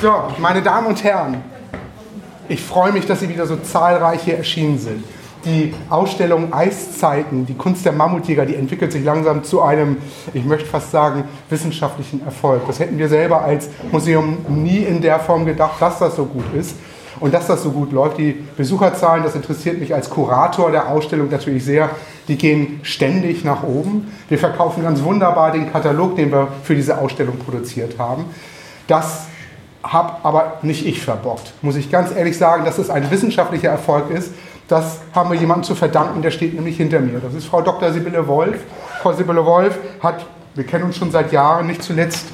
So, meine Damen und Herren, ich freue mich, dass Sie wieder so zahlreich hier erschienen sind. Die Ausstellung Eiszeiten, die Kunst der Mammutjäger, die entwickelt sich langsam zu einem, ich möchte fast sagen, wissenschaftlichen Erfolg. Das hätten wir selber als Museum nie in der Form gedacht, dass das so gut ist und dass das so gut läuft. Die Besucherzahlen, das interessiert mich als Kurator der Ausstellung natürlich sehr, die gehen ständig nach oben. Wir verkaufen ganz wunderbar den Katalog, den wir für diese Ausstellung produziert haben. Das habe aber nicht ich verbockt, muss ich ganz ehrlich sagen, dass es ein wissenschaftlicher Erfolg ist. Das haben wir jemandem zu verdanken, der steht nämlich hinter mir. Das ist Frau Dr. Sibylle Wolf. Frau Sibylle Wolf hat, wir kennen uns schon seit Jahren, nicht zuletzt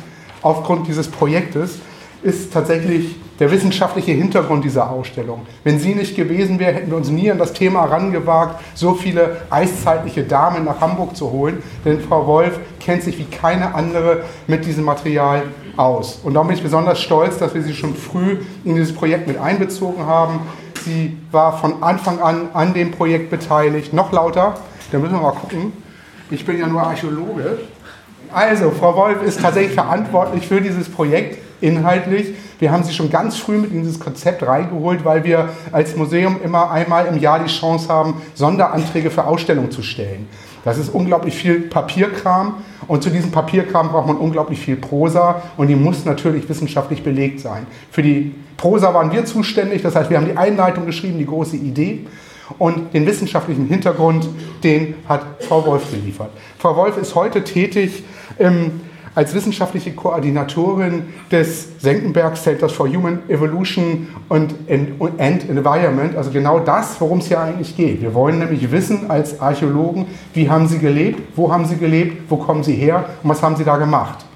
aufgrund dieses Projektes, ist tatsächlich der wissenschaftliche Hintergrund dieser Ausstellung. Wenn sie nicht gewesen wäre, hätten wir uns nie an das Thema herangewagt, so viele eiszeitliche Damen nach Hamburg zu holen. Denn Frau Wolf kennt sich wie keine andere mit diesem Material aus. Und darum bin ich besonders stolz, dass wir sie schon früh in dieses Projekt mit einbezogen haben. Sie war von Anfang an an dem Projekt beteiligt. Noch lauter, da müssen wir mal gucken. Ich bin ja nur Archäologe. Also, Frau Wolf ist tatsächlich verantwortlich für dieses Projekt inhaltlich. Wir haben sie schon ganz früh mit in dieses Konzept reingeholt, weil wir als Museum immer einmal im Jahr die Chance haben, Sonderanträge für Ausstellungen zu stellen. Das ist unglaublich viel Papierkram und zu diesem Papierkram braucht man unglaublich viel Prosa und die muss natürlich wissenschaftlich belegt sein. Für die Prosa waren wir zuständig, das heißt, wir haben die Einleitung geschrieben, die große Idee und den wissenschaftlichen Hintergrund, den hat Frau Wolf geliefert. Frau Wolf ist heute tätig im als wissenschaftliche Koordinatorin des Senckenberg Centers for Human Evolution and, and Environment, also genau das, worum es hier eigentlich geht. Wir wollen nämlich wissen als Archäologen, wie haben sie gelebt, wo haben sie gelebt, wo kommen sie her und was haben sie da gemacht.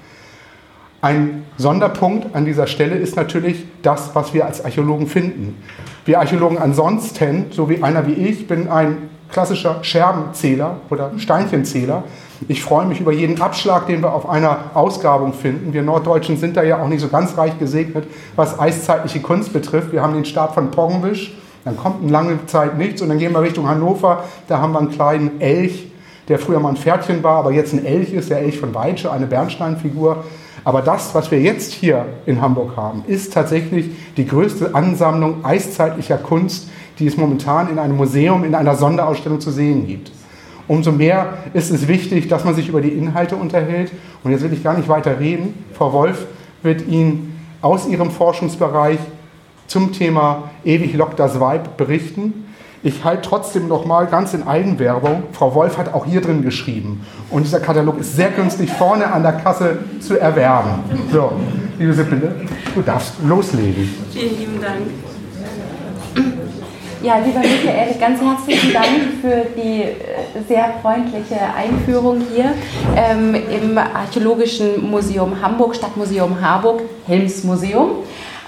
Ein Sonderpunkt an dieser Stelle ist natürlich das, was wir als Archäologen finden. Wir Archäologen ansonsten, so wie einer wie ich, bin ein klassischer Scherbenzähler oder Steinchenzähler. Ich freue mich über jeden Abschlag, den wir auf einer Ausgrabung finden. Wir Norddeutschen sind da ja auch nicht so ganz reich gesegnet, was eiszeitliche Kunst betrifft. Wir haben den Stab von Poggenwisch, dann kommt eine lange Zeit nichts und dann gehen wir Richtung Hannover. Da haben wir einen kleinen Elch, der früher mal ein Pferdchen war, aber jetzt ein Elch ist, der Elch von Weitsche, eine Bernsteinfigur. Aber das, was wir jetzt hier in Hamburg haben, ist tatsächlich die größte Ansammlung eiszeitlicher Kunst, die es momentan in einem Museum, in einer Sonderausstellung zu sehen gibt. Umso mehr ist es wichtig, dass man sich über die Inhalte unterhält. Und jetzt will ich gar nicht weiter reden. Frau Wolf wird Ihnen aus ihrem Forschungsbereich zum Thema Ewig lockt das Weib berichten. Ich halte trotzdem noch mal ganz in Eigenwerbung. Frau Wolf hat auch hier drin geschrieben. Und dieser Katalog ist sehr günstig vorne an der Kasse zu erwerben. So, liebe Sibylle, du darfst loslegen. Vielen lieben Dank. Ja, lieber Michael, ganz herzlichen Dank für die äh, sehr freundliche Einführung hier ähm, im Archäologischen Museum Hamburg, Stadtmuseum Harburg, Helmsmuseum.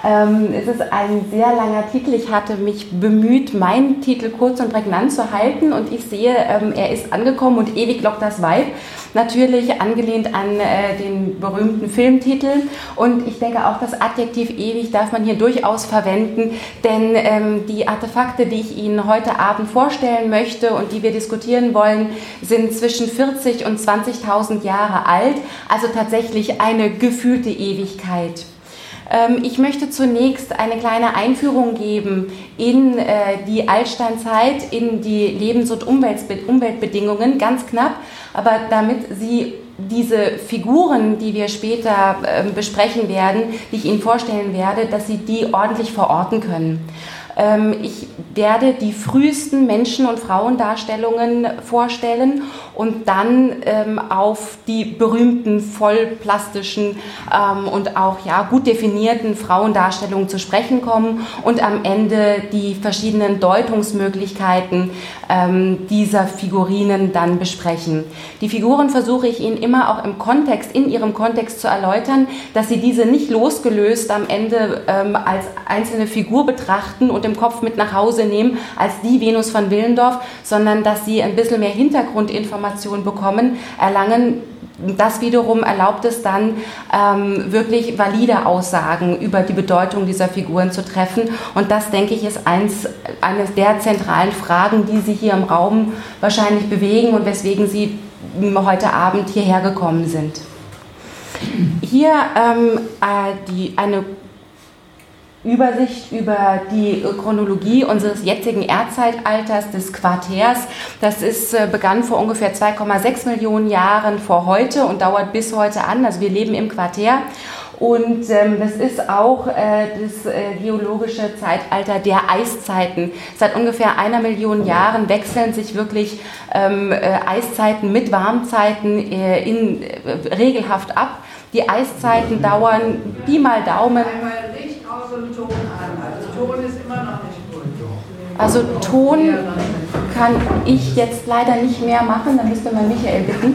Ähm, es ist ein sehr langer Titel. Ich hatte mich bemüht, meinen Titel kurz und prägnant zu halten und ich sehe, ähm, er ist angekommen und ewig lockt das Weib. Natürlich angelehnt an äh, den berühmten Filmtitel und ich denke auch das Adjektiv ewig darf man hier durchaus verwenden, denn ähm, die Artefakte, die ich Ihnen heute Abend vorstellen möchte und die wir diskutieren wollen, sind zwischen 40 und 20.000 Jahre alt, also tatsächlich eine gefühlte Ewigkeit. Ähm, ich möchte zunächst eine kleine Einführung geben in äh, die Altsteinzeit, in die Lebens- und Umweltbedingungen, ganz knapp, aber damit Sie diese Figuren, die wir später ähm, besprechen werden, die ich Ihnen vorstellen werde, dass Sie die ordentlich verorten können. Ähm, ich werde die frühesten Menschen- und Frauendarstellungen vorstellen und dann ähm, auf die berühmten vollplastischen ähm, und auch ja, gut definierten Frauendarstellungen zu sprechen kommen und am Ende die verschiedenen Deutungsmöglichkeiten dieser Figurinen dann besprechen. Die Figuren versuche ich Ihnen immer auch im Kontext, in ihrem Kontext zu erläutern, dass Sie diese nicht losgelöst am Ende als einzelne Figur betrachten und im Kopf mit nach Hause nehmen als die Venus von Willendorf, sondern dass sie ein bisschen mehr Hintergrundinformationen bekommen, erlangen. Das wiederum erlaubt es dann, ähm, wirklich valide Aussagen über die Bedeutung dieser Figuren zu treffen. Und das, denke ich, ist eins, eine der zentralen Fragen, die Sie hier im Raum wahrscheinlich bewegen und weswegen Sie heute Abend hierher gekommen sind. Hier ähm, äh, die, eine Übersicht über die Chronologie unseres jetzigen Erdzeitalters des Quartärs. Das ist, äh, begann vor ungefähr 2,6 Millionen Jahren vor heute und dauert bis heute an. Also wir leben im Quartär. Und ähm, das ist auch äh, das äh, geologische Zeitalter der Eiszeiten. Seit ungefähr einer Million Jahren wechseln sich wirklich ähm, äh, Eiszeiten mit Warmzeiten äh, in, äh, regelhaft ab. Die Eiszeiten dauern Pi mal Daumen. Ton an. Also Ton ist immer noch nicht gut. Also Ton kann ich jetzt leider nicht mehr machen, dann müsste man Michael bitten.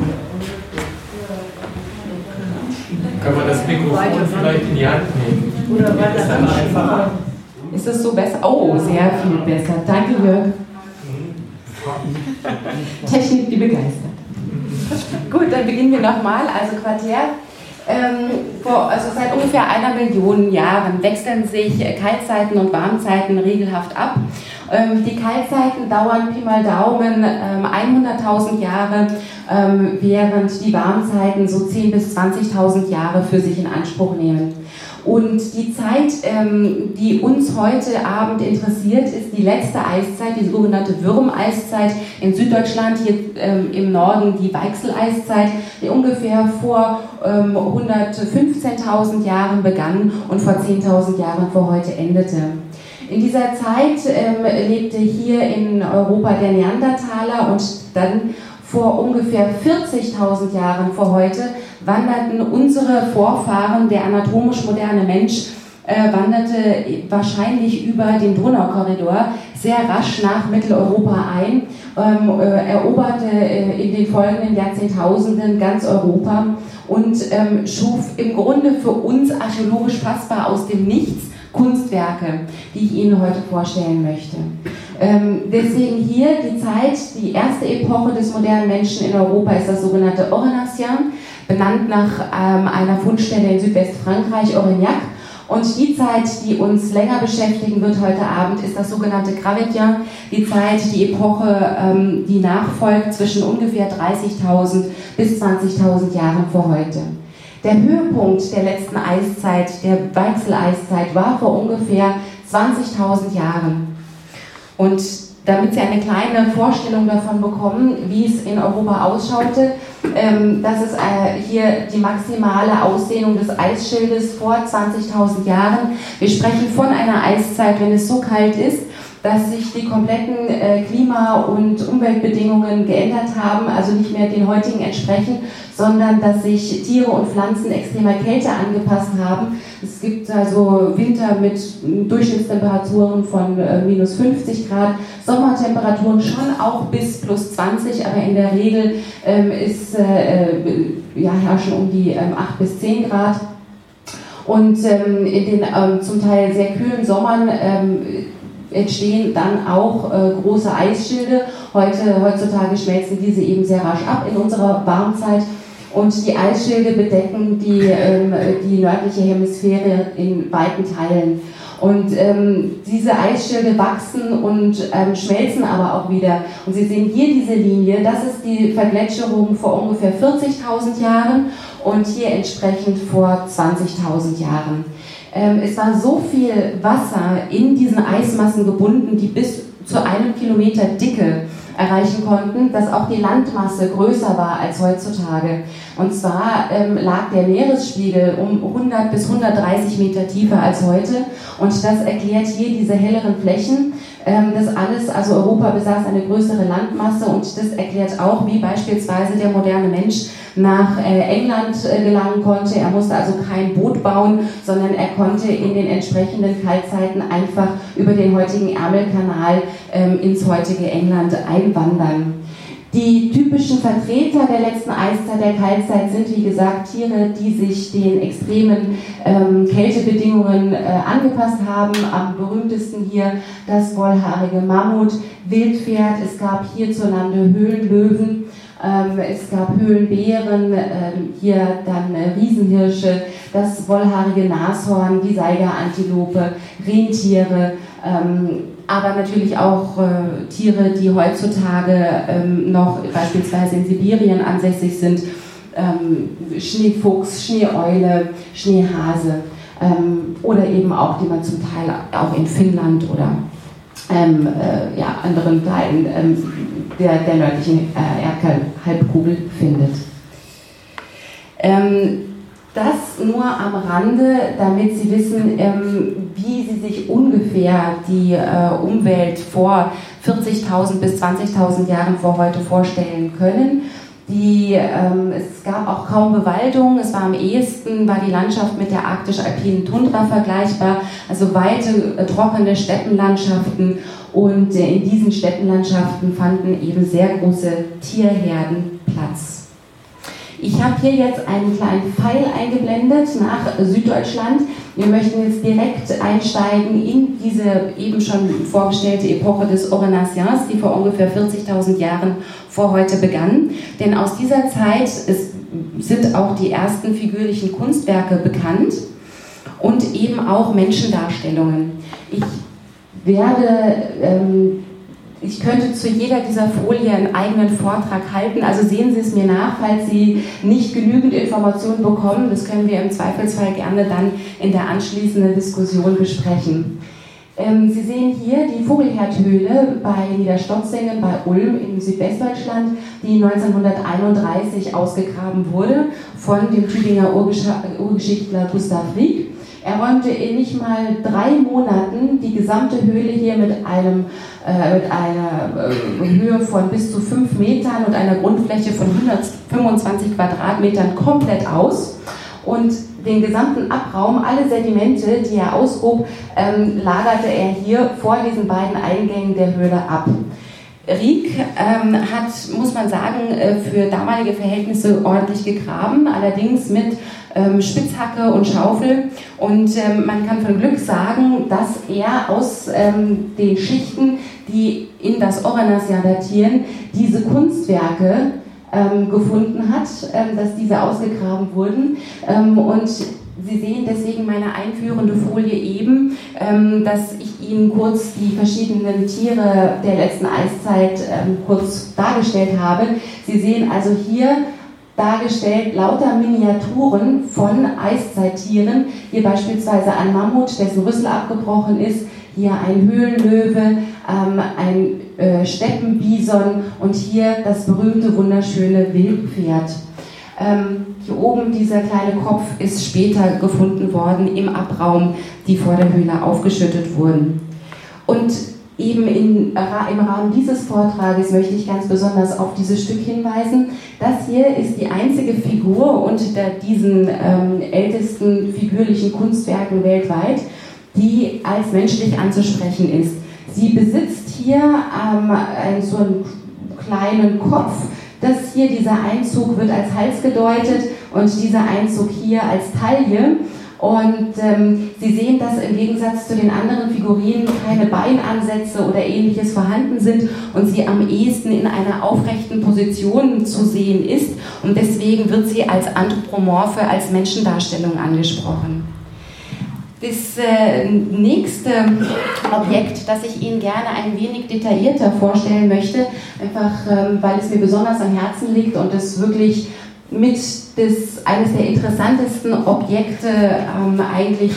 Kann man das Mikrofon vielleicht in die Hand nehmen? Oder weiter ist dann einfacher. Ist es so besser? Oh, sehr viel besser. Danke, Jörg. Technik, die begeistert. Gut, dann beginnen wir nochmal. Also Quartär ähm, vor, also seit ungefähr einer Million Jahren wechseln sich Kaltzeiten und Warmzeiten regelhaft ab. Ähm, die Kaltzeiten dauern Pi mal Daumen ähm, 100.000 Jahre, ähm, während die Warmzeiten so 10.000 bis 20.000 Jahre für sich in Anspruch nehmen. Und die Zeit, ähm, die uns heute Abend interessiert, ist die letzte Eiszeit, die sogenannte Würmeiszeit in Süddeutschland, hier ähm, im Norden die Weichseleiszeit, die ungefähr vor ähm, 115.000 Jahren begann und vor 10.000 Jahren vor heute endete. In dieser Zeit ähm, lebte hier in Europa der Neandertaler und dann vor ungefähr 40.000 Jahren vor heute wanderten unsere Vorfahren, der anatomisch moderne Mensch, äh, wanderte wahrscheinlich über den Donaukorridor sehr rasch nach Mitteleuropa ein, ähm, äh, eroberte äh, in den folgenden Jahrzehntausenden ganz Europa und ähm, schuf im Grunde für uns archäologisch fassbar aus dem Nichts Kunstwerke, die ich Ihnen heute vorstellen möchte. Ähm, deswegen hier die Zeit, die erste Epoche des modernen Menschen in Europa ist das sogenannte Orenacian benannt nach ähm, einer Fundstelle in Südwestfrankreich, Aurignac. Und die Zeit, die uns länger beschäftigen wird heute Abend, ist das sogenannte Gravetien, die Zeit, die Epoche, ähm, die nachfolgt zwischen ungefähr 30.000 bis 20.000 Jahren vor heute. Der Höhepunkt der letzten Eiszeit, der Weichseleiszeit, war vor ungefähr 20.000 Jahren. Und damit Sie eine kleine Vorstellung davon bekommen, wie es in Europa ausschaute. Ähm, das ist äh, hier die maximale Ausdehnung des Eisschildes vor 20.000 Jahren. Wir sprechen von einer Eiszeit, wenn es so kalt ist, dass sich die kompletten äh, Klima- und Umweltbedingungen geändert haben, also nicht mehr den heutigen entsprechen, sondern dass sich Tiere und Pflanzen extremer Kälte angepasst haben. Es gibt also Winter mit Durchschnittstemperaturen von äh, minus 50 Grad, Sommertemperaturen schon auch bis plus 20, aber in der Regel ähm, ist, äh, äh ja, herrschen um die ähm, 8 bis 10 Grad. Und ähm, in den ähm, zum Teil sehr kühlen Sommern ähm, entstehen dann auch äh, große Eisschilde. Heute, heutzutage schmelzen diese eben sehr rasch ab in unserer Warmzeit. Und die Eisschilde bedecken die, ähm, die nördliche Hemisphäre in weiten Teilen. Und ähm, diese Eisschilde wachsen und ähm, schmelzen aber auch wieder. Und Sie sehen hier diese Linie, das ist die Vergletscherung vor ungefähr 40.000 Jahren und hier entsprechend vor 20.000 Jahren. Ähm, es war so viel Wasser in diesen Eismassen gebunden, die bis zu einem Kilometer Dicke erreichen konnten, dass auch die Landmasse größer war als heutzutage. Und zwar ähm, lag der Meeresspiegel um 100 bis 130 Meter tiefer als heute. Und das erklärt hier diese helleren Flächen. Ähm, das alles, also Europa besaß eine größere Landmasse und das erklärt auch, wie beispielsweise der moderne Mensch nach äh, England äh, gelangen konnte. Er musste also kein Boot bauen, sondern er konnte in den entsprechenden Kaltzeiten einfach über den heutigen Ärmelkanal ähm, ins heutige England einwandern. Die typischen Vertreter der letzten Eiszeit, der Kaltzeit, sind wie gesagt Tiere, die sich den extremen ähm, Kältebedingungen äh, angepasst haben. Am berühmtesten hier das wollhaarige Mammut, Wildpferd. Es gab hierzulande Höhlenlöwen. Ähm, es gab Höhlenbären, ähm, hier dann äh, Riesenhirsche, das wollhaarige Nashorn, die Seigerantilope, Rentiere. Ähm, aber natürlich auch äh, Tiere, die heutzutage ähm, noch beispielsweise in Sibirien ansässig sind, ähm, Schneefuchs, Schneeeule, Schneehase ähm, oder eben auch, die man zum Teil auch in Finnland oder ähm, äh, ja, anderen Teilen ähm, der, der nördlichen äh, Erdhalbkugel findet. Ähm, das nur am Rande, damit Sie wissen, ähm, wie Sie sich ungefähr die äh, Umwelt vor 40.000 bis 20.000 Jahren vor heute vorstellen können. Die, ähm, es gab auch kaum Bewaldung, es war am ehesten, war die Landschaft mit der arktisch-alpinen Tundra vergleichbar, also weite, äh, trockene Steppenlandschaften und äh, in diesen Steppenlandschaften fanden eben sehr große Tierherden Platz. Ich habe hier jetzt einen kleinen Pfeil eingeblendet nach Süddeutschland. Wir möchten jetzt direkt einsteigen in diese eben schon vorgestellte Epoche des Orenassiens, die vor ungefähr 40.000 Jahren vor heute begann. Denn aus dieser Zeit sind auch die ersten figürlichen Kunstwerke bekannt und eben auch Menschendarstellungen. Ich werde ähm, ich könnte zu jeder dieser Folie einen eigenen Vortrag halten. Also sehen Sie es mir nach, falls Sie nicht genügend Informationen bekommen. Das können wir im Zweifelsfall gerne dann in der anschließenden Diskussion besprechen. Ähm, Sie sehen hier die Vogelherdhöhle bei Niederstotzingen bei Ulm in Südwestdeutschland, die 1931 ausgegraben wurde von dem Tübinger Urgeschichtler Gustav Rieck. Er räumte in nicht mal drei Monaten die gesamte Höhle hier mit, einem, äh, mit einer äh, Höhe von bis zu fünf Metern und einer Grundfläche von 125 Quadratmetern komplett aus. Und den gesamten Abraum, alle Sedimente, die er ausgrub, ähm, lagerte er hier vor diesen beiden Eingängen der Höhle ab. Rieck ähm, hat, muss man sagen, äh, für damalige Verhältnisse ordentlich gegraben, allerdings mit ähm, Spitzhacke und Schaufel. Und ähm, man kann von Glück sagen, dass er aus ähm, den Schichten, die in das Oranasjahr datieren, diese Kunstwerke ähm, gefunden hat, ähm, dass diese ausgegraben wurden. Und Sie sehen deswegen meine einführende Folie eben, dass ich Ihnen kurz die verschiedenen Tiere der letzten Eiszeit kurz dargestellt habe. Sie sehen also hier dargestellt lauter Miniaturen von Eiszeittieren. Hier beispielsweise ein Mammut, dessen Rüssel abgebrochen ist. Hier ein Höhlenlöwe, ähm, ein äh, Steppenbison und hier das berühmte, wunderschöne Wildpferd. Ähm, hier oben dieser kleine Kopf ist später gefunden worden im Abraum, die vor der Höhle aufgeschüttet wurden. Und eben in, im Rahmen dieses Vortrages möchte ich ganz besonders auf dieses Stück hinweisen. Das hier ist die einzige Figur unter diesen ähm, ältesten figürlichen Kunstwerken weltweit, die als menschlich anzusprechen ist. Sie besitzt hier ähm, einen, so einen kleinen Kopf. Das hier, dieser Einzug wird als Hals gedeutet und dieser Einzug hier als Taille. Und ähm, Sie sehen, dass im Gegensatz zu den anderen Figurinen keine Beinansätze oder ähnliches vorhanden sind und sie am ehesten in einer aufrechten Position zu sehen ist. Und deswegen wird sie als anthropomorphe, als Menschendarstellung angesprochen. Das äh, nächste Objekt, das ich Ihnen gerne ein wenig detaillierter vorstellen möchte, einfach ähm, weil es mir besonders am Herzen liegt und es wirklich mit des, eines der interessantesten Objekte ähm, eigentlich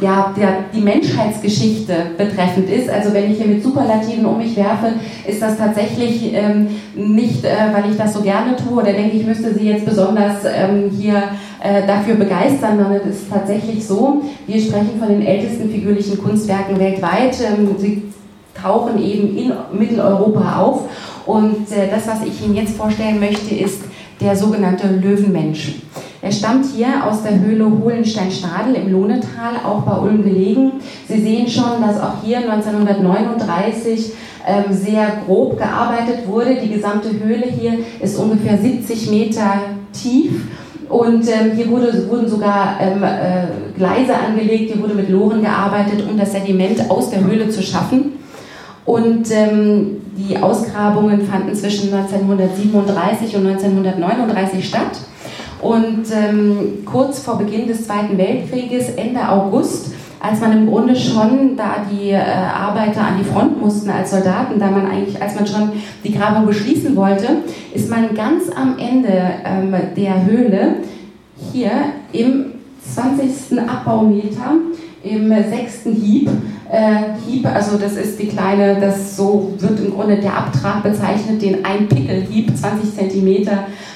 ja, der, die Menschheitsgeschichte betreffend ist. Also wenn ich hier mit Superlativen um mich werfe, ist das tatsächlich ähm, nicht, äh, weil ich das so gerne tue oder denke, ich müsste Sie jetzt besonders ähm, hier äh, dafür begeistern, sondern es ist tatsächlich so, wir sprechen von den ältesten figürlichen Kunstwerken weltweit. Ähm, sie tauchen eben in Mitteleuropa auf und äh, das, was ich Ihnen jetzt vorstellen möchte, ist der sogenannte Löwenmensch. Er stammt hier aus der Höhle Hohlenstein-Stadel im Lohnetal, auch bei Ulm gelegen. Sie sehen schon, dass auch hier 1939 ähm, sehr grob gearbeitet wurde. Die gesamte Höhle hier ist ungefähr 70 Meter tief. Und ähm, hier wurde, wurden sogar ähm, äh, Gleise angelegt, hier wurde mit Loren gearbeitet, um das Sediment aus der Höhle zu schaffen. Und ähm, die Ausgrabungen fanden zwischen 1937 und 1939 statt. Und ähm, kurz vor Beginn des Zweiten Weltkrieges, Ende August, als man im Grunde schon, da die äh, Arbeiter an die Front mussten als Soldaten, da man eigentlich, als man schon die Grabung beschließen wollte, ist man ganz am Ende ähm, der Höhle hier im 20. Abbaumeter im sechsten Hieb. Äh, Hieb, also das ist die kleine, das so wird im Grunde der Abtrag bezeichnet, den ein Pickelhieb 20 cm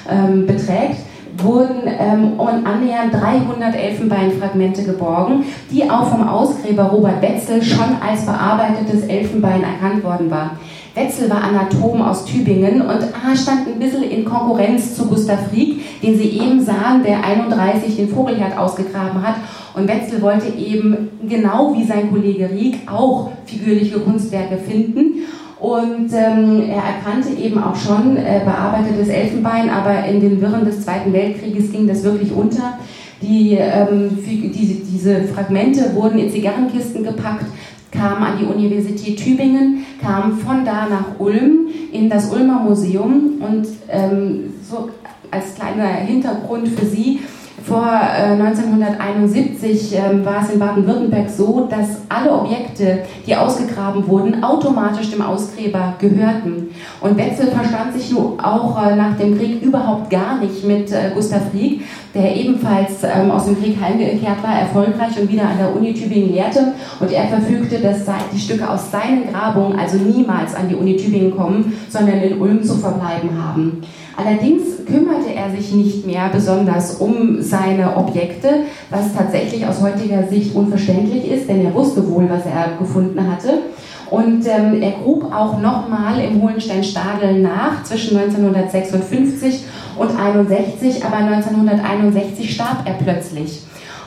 ähm, beträgt wurden ähm, annähernd 300 Elfenbeinfragmente geborgen, die auch vom Ausgräber Robert Wetzel schon als bearbeitetes Elfenbein erkannt worden war. Wetzel war Anatom aus Tübingen und stand ein bisschen in Konkurrenz zu Gustav Rieck, den sie eben sahen, der 31 den Vogelherd ausgegraben hat. Und Wetzel wollte eben genau wie sein Kollege Rieck auch figürliche Kunstwerke finden. Und ähm, er erkannte eben auch schon äh, bearbeitetes Elfenbein, aber in den Wirren des Zweiten Weltkrieges ging das wirklich unter. Die, ähm, diese, diese Fragmente wurden in Zigarrenkisten gepackt, kamen an die Universität Tübingen, kamen von da nach Ulm in das Ulmer Museum und ähm, so als kleiner Hintergrund für Sie, vor äh, 1971 äh, war es in Baden-Württemberg so, dass alle Objekte, die ausgegraben wurden, automatisch dem Ausgräber gehörten. Und Wetzel verstand sich auch äh, nach dem Krieg überhaupt gar nicht mit äh, Gustav Rieck, der ebenfalls ähm, aus dem Krieg heimgekehrt war, erfolgreich und wieder an der Uni Tübingen lehrte. Und er verfügte, dass die Stücke aus seinen Grabungen also niemals an die Uni Tübingen kommen, sondern in Ulm zu verbleiben haben. Allerdings kümmerte er sich nicht mehr besonders um seine Objekte, was tatsächlich aus heutiger Sicht unverständlich ist, denn er wusste wohl, was er gefunden hatte. Und ähm, er grub auch nochmal im Hohenstein-Stadel nach zwischen 1956 und 61, aber 1961 starb er plötzlich.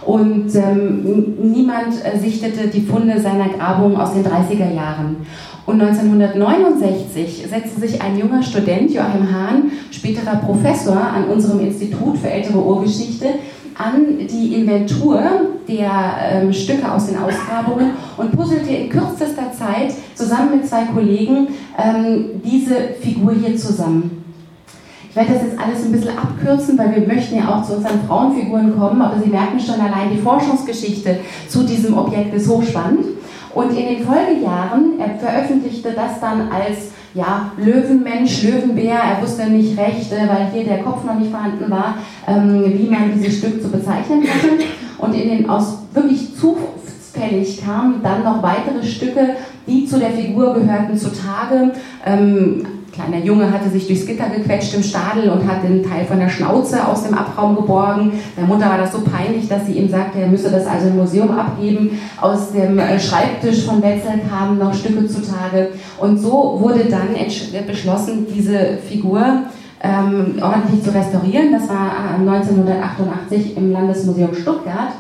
Und ähm, niemand äh, sichtete die Funde seiner Grabung aus den 30er Jahren. Und 1969 setzte sich ein junger Student, Joachim Hahn, späterer Professor an unserem Institut für ältere Urgeschichte, an die Inventur der ähm, Stücke aus den Ausgrabungen und puzzelte in kürzester Zeit zusammen mit zwei Kollegen ähm, diese Figur hier zusammen. Ich werde das jetzt alles ein bisschen abkürzen, weil wir möchten ja auch zu unseren Frauenfiguren kommen, aber Sie merken schon allein die Forschungsgeschichte zu diesem Objekt ist hochspannend. Und in den Folgejahren, er veröffentlichte das dann als ja, Löwenmensch, Löwenbär, er wusste nicht recht, äh, weil hier der Kopf noch nicht vorhanden war, ähm, wie man dieses Stück zu bezeichnen hatte. Und in den aus wirklich zufällig kamen dann noch weitere Stücke, die zu der Figur gehörten zutage. Ähm, kleiner Junge hatte sich durchs Gitter gequetscht im Stadel und hat den Teil von der Schnauze aus dem Abraum geborgen. Der Mutter war das so peinlich, dass sie ihm sagte, er müsse das also im Museum abgeben. Aus dem äh, Schreibtisch von Wetzel kamen noch Stücke zutage. Und so wurde dann beschlossen, diese Figur ähm, ordentlich zu restaurieren. Das war 1988 im Landesmuseum Stuttgart.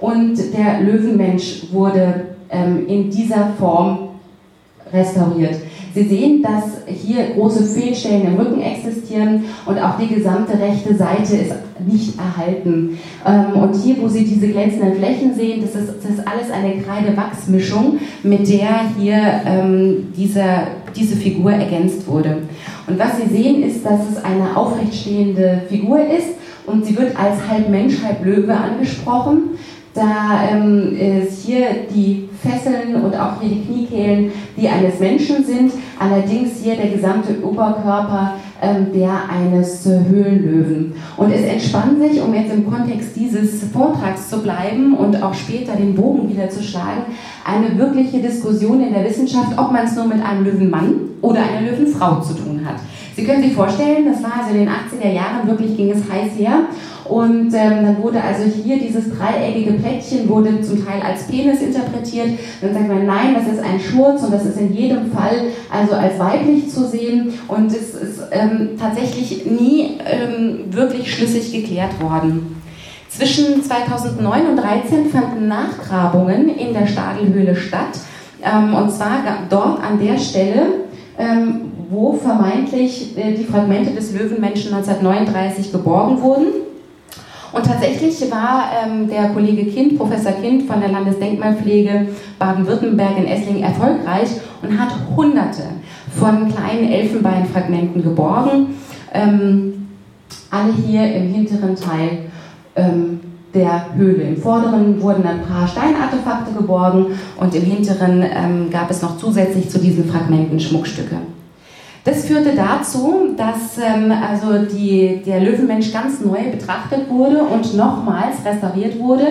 Und der Löwenmensch wurde ähm, in dieser Form restauriert. Sie sehen, dass hier große Fehlstellen im Rücken existieren und auch die gesamte rechte Seite ist nicht erhalten. Ähm, und hier, wo Sie diese glänzenden Flächen sehen, das ist, das ist alles eine Kreidewachsmischung, mit der hier ähm, diese, diese Figur ergänzt wurde. Und was Sie sehen, ist, dass es eine aufrechtstehende Figur ist und sie wird als halb Mensch, halb Löwe angesprochen. Da ähm, ist hier die Fesseln und auch hier die Kniekehlen, die eines Menschen sind. Allerdings hier der gesamte Oberkörper ähm, der eines äh, Höhlenlöwen. Und es entspann sich, um jetzt im Kontext dieses Vortrags zu bleiben und auch später den Bogen wieder zu schlagen, eine wirkliche Diskussion in der Wissenschaft, ob man es nur mit einem Löwenmann oder einer Löwenfrau zu tun hat. Sie können sich vorstellen, das war also in den 80er Jahren, wirklich ging es heiß her. Und ähm, dann wurde also hier dieses dreieckige Plättchen wurde zum Teil als Penis interpretiert. Dann sagt man, nein, das ist ein Schurz und das ist in jedem Fall also als weiblich zu sehen. Und es ist ähm, tatsächlich nie ähm, wirklich schlüssig geklärt worden. Zwischen 2009 und 2013 fanden Nachgrabungen in der Stadelhöhle statt. Ähm, und zwar dort an der Stelle, ähm, wo vermeintlich äh, die Fragmente des Löwenmenschen 1939 geborgen wurden. Und tatsächlich war ähm, der Kollege Kind, Professor Kind von der Landesdenkmalpflege Baden-Württemberg in Esslingen erfolgreich und hat hunderte von kleinen Elfenbeinfragmenten geborgen. Ähm, alle hier im hinteren Teil ähm, der Höhle. Im vorderen wurden ein paar Steinartefakte geborgen und im hinteren ähm, gab es noch zusätzlich zu diesen Fragmenten Schmuckstücke. Das führte dazu, dass ähm, also die, der Löwenmensch ganz neu betrachtet wurde und nochmals restauriert wurde,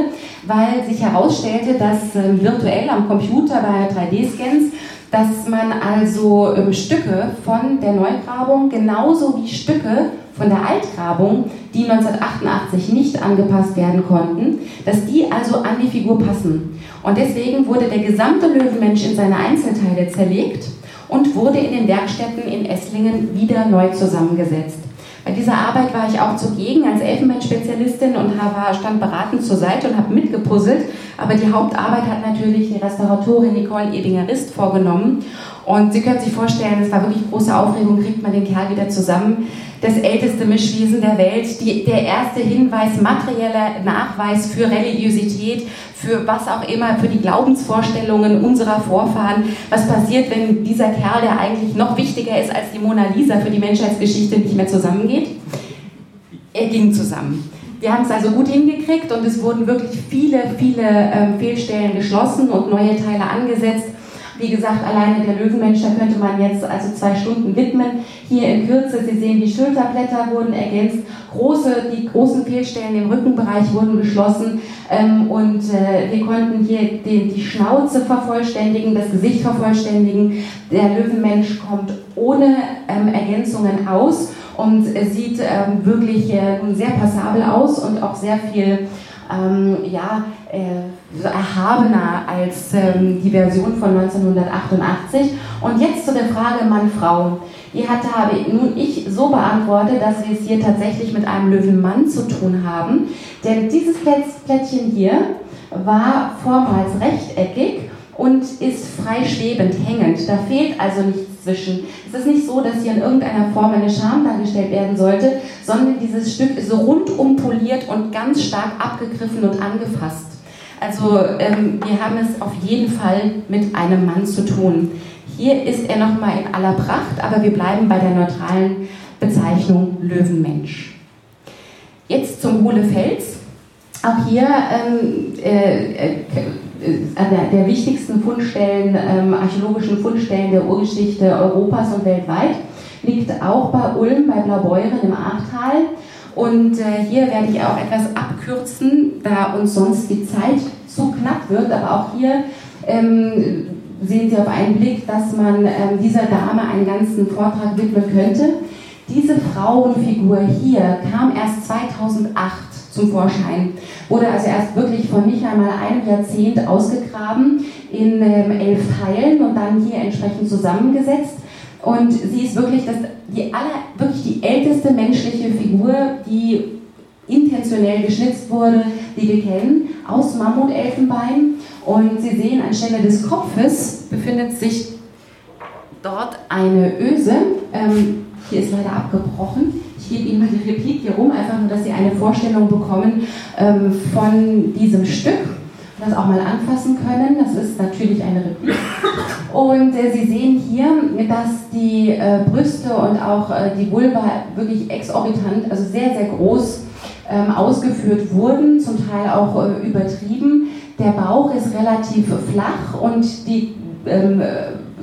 weil sich herausstellte, dass ähm, virtuell am Computer bei 3D-Scans dass man also ähm, Stücke von der Neugrabung genauso wie Stücke von der Altgrabung, die 1988 nicht angepasst werden konnten, dass die also an die Figur passen. Und deswegen wurde der gesamte Löwenmensch in seine Einzelteile zerlegt und wurde in den Werkstätten in Esslingen wieder neu zusammengesetzt. Bei dieser Arbeit war ich auch zugegen als Elfenbeinspezialistin und stand beratend zur Seite und habe mitgepuzzelt. Aber die Hauptarbeit hat natürlich die Restauratorin Nicole Ebinger-Rist vorgenommen. Und Sie können sich vorstellen, es war wirklich große Aufregung, kriegt man den Kerl wieder zusammen. Das älteste Mischwesen der Welt, die, der erste Hinweis, materieller Nachweis für Religiosität, für was auch immer, für die Glaubensvorstellungen unserer Vorfahren. Was passiert, wenn dieser Kerl, der eigentlich noch wichtiger ist als die Mona Lisa für die Menschheitsgeschichte, nicht mehr zusammengeht? Er ging zusammen. Wir haben es also gut hingekriegt und es wurden wirklich viele, viele ähm, Fehlstellen geschlossen und neue Teile angesetzt. Wie gesagt, alleine der Löwenmensch, da könnte man jetzt also zwei Stunden widmen. Hier in Kürze, Sie sehen, die Schulterblätter wurden ergänzt, große, die großen Fehlstellen im Rückenbereich wurden geschlossen ähm, und äh, wir konnten hier den, die Schnauze vervollständigen, das Gesicht vervollständigen. Der Löwenmensch kommt ohne ähm, Ergänzungen aus und sieht ähm, wirklich äh, sehr passabel aus und auch sehr viel ähm, ja, äh, erhabener als ähm, die Version von 1988. Und jetzt zu der Frage Mann-Frau. Die hatte, habe nun ich so beantwortet, dass wir es hier tatsächlich mit einem Löwenmann zu tun haben. Denn dieses Plättchen hier war vormals rechteckig und ist frei schwebend, hängend. Da fehlt also nichts zwischen. Es ist nicht so, dass hier in irgendeiner Form eine Scham dargestellt werden sollte, sondern dieses Stück ist so rundum poliert und ganz stark abgegriffen und angefasst. Also ähm, wir haben es auf jeden Fall mit einem Mann zu tun. Hier ist er nochmal in aller Pracht, aber wir bleiben bei der neutralen Bezeichnung Löwenmensch. Jetzt zum Hohle Fels. Auch hier ähm, äh, äh, der, der, wichtigsten Fundstellen, ähm, archäologischen Fundstellen der Urgeschichte Europas und weltweit, liegt auch bei Ulm, bei Blaubeuren im Ahrtal. Und äh, hier werde ich auch etwas abkürzen, da uns sonst die Zeit zu knapp wird. Aber auch hier ähm, sehen Sie auf einen Blick, dass man ähm, dieser Dame einen ganzen Vortrag widmen könnte. Diese Frauenfigur hier kam erst 2008 zum Vorschein. Wurde also erst wirklich von nicht einmal einem Jahrzehnt ausgegraben in ähm, elf Teilen und dann hier entsprechend zusammengesetzt. Und sie ist wirklich, das, die aller, wirklich die älteste menschliche Figur, die intentionell geschnitzt wurde, die wir kennen, aus Mammutelfenbein. Und Sie sehen, anstelle des Kopfes befindet sich dort eine Öse. Ähm, hier ist leider abgebrochen. Ich gebe Ihnen mal die Replik hier rum, einfach nur, dass Sie eine Vorstellung bekommen ähm, von diesem Stück das auch mal anfassen können. Das ist natürlich eine Replik. Und äh, Sie sehen hier, dass die äh, Brüste und auch äh, die Vulva wirklich exorbitant, also sehr, sehr groß ähm, ausgeführt wurden, zum Teil auch äh, übertrieben. Der Bauch ist relativ flach und die ähm,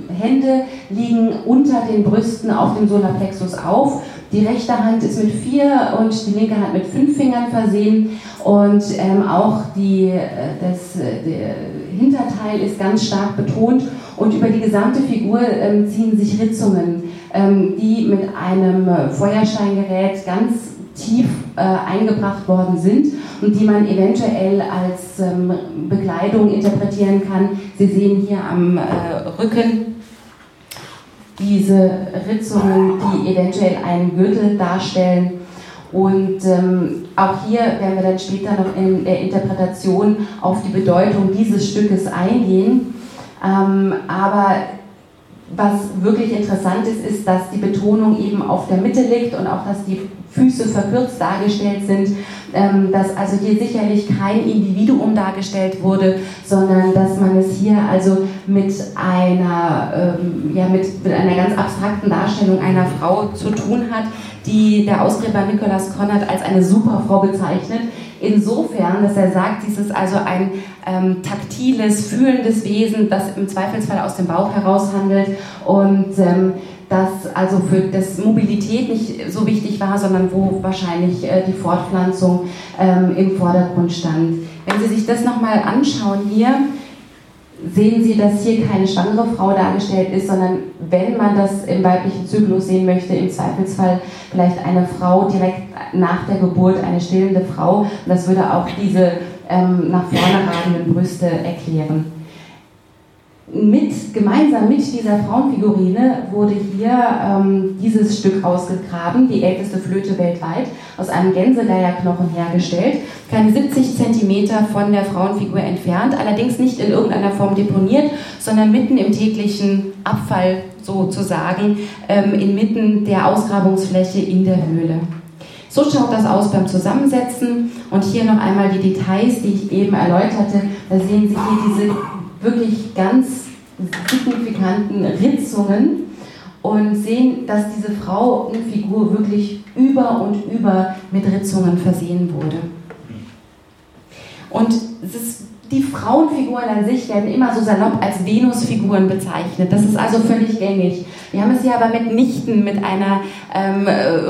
Hände liegen unter den Brüsten auf dem Solarplexus auf. Die rechte Hand ist mit vier und die linke Hand mit fünf Fingern versehen. Und ähm, auch die, äh, das der Hinterteil ist ganz stark betont. Und über die gesamte Figur ähm, ziehen sich Ritzungen, ähm, die mit einem Feuersteingerät ganz tief äh, eingebracht worden sind und die man eventuell als ähm, Bekleidung interpretieren kann. Sie sehen hier am äh, Rücken diese Ritzungen, die eventuell einen Gürtel darstellen. Und ähm, auch hier werden wir dann später noch in der Interpretation auf die Bedeutung dieses Stückes eingehen. Ähm, aber was wirklich interessant ist, ist, dass die Betonung eben auf der Mitte liegt und auch, dass die Füße verkürzt dargestellt sind, ähm, dass also hier sicherlich kein Individuum dargestellt wurde, sondern dass man es hier also mit einer, ähm, ja, mit, mit einer ganz abstrakten Darstellung einer Frau zu tun hat, die der Ausgräber Nikolaus Konrad als eine Superfrau bezeichnet. Insofern, dass er sagt, dies ist also ein ähm, taktiles, fühlendes Wesen, das im Zweifelsfall aus dem Bauch heraus handelt und ähm, dass also für das Mobilität nicht so wichtig war, sondern wo wahrscheinlich äh, die Fortpflanzung ähm, im Vordergrund stand. Wenn Sie sich das nochmal anschauen hier, sehen Sie, dass hier keine schwangere Frau dargestellt ist, sondern wenn man das im weiblichen Zyklus sehen möchte, im Zweifelsfall vielleicht eine Frau direkt nach der Geburt, eine stillende Frau. Und das würde auch diese ähm, nach vorne ragenden Brüste erklären mit, gemeinsam mit dieser Frauenfigurine wurde hier ähm, dieses Stück ausgegraben, die älteste Flöte weltweit, aus einem Gänsegeierknochen hergestellt, keine 70 Zentimeter von der Frauenfigur entfernt, allerdings nicht in irgendeiner Form deponiert, sondern mitten im täglichen Abfall sozusagen, ähm, inmitten der Ausgrabungsfläche in der Höhle. So schaut das aus beim Zusammensetzen und hier noch einmal die Details, die ich eben erläuterte. Da sehen Sie hier diese wirklich ganz signifikanten Ritzungen und sehen, dass diese Frauenfigur wirklich über und über mit Ritzungen versehen wurde. Und es ist die Frauenfiguren an sich werden immer so salopp als Venusfiguren bezeichnet. Das ist also völlig gängig. Wir haben es hier aber mitnichten mit einer ähm,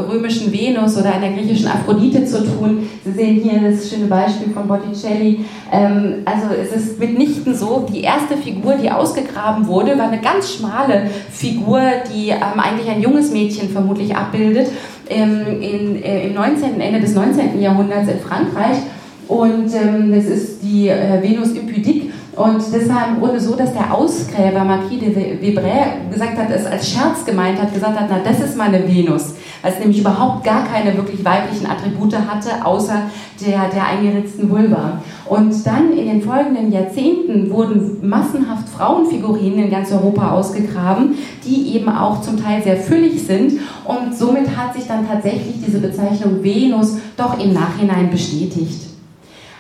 römischen Venus oder einer griechischen Aphrodite zu tun. Sie sehen hier das schöne Beispiel von Botticelli. Ähm, also es ist mitnichten so. Die erste Figur, die ausgegraben wurde, war eine ganz schmale Figur, die ähm, eigentlich ein junges Mädchen vermutlich abbildet. Ähm, in, äh, Im 19., Ende des 19. Jahrhunderts in Frankreich. Und ähm, das ist die äh, Venus impudique. Und das war im Grunde so, dass der Ausgräber Marquis de Vibray gesagt hat, es als Scherz gemeint hat, gesagt hat, na das ist meine Venus, weil es nämlich überhaupt gar keine wirklich weiblichen Attribute hatte, außer der, der eingeritzten Vulva. Und dann in den folgenden Jahrzehnten wurden massenhaft Frauenfigurinen in ganz Europa ausgegraben, die eben auch zum Teil sehr füllig sind. Und somit hat sich dann tatsächlich diese Bezeichnung Venus doch im Nachhinein bestätigt.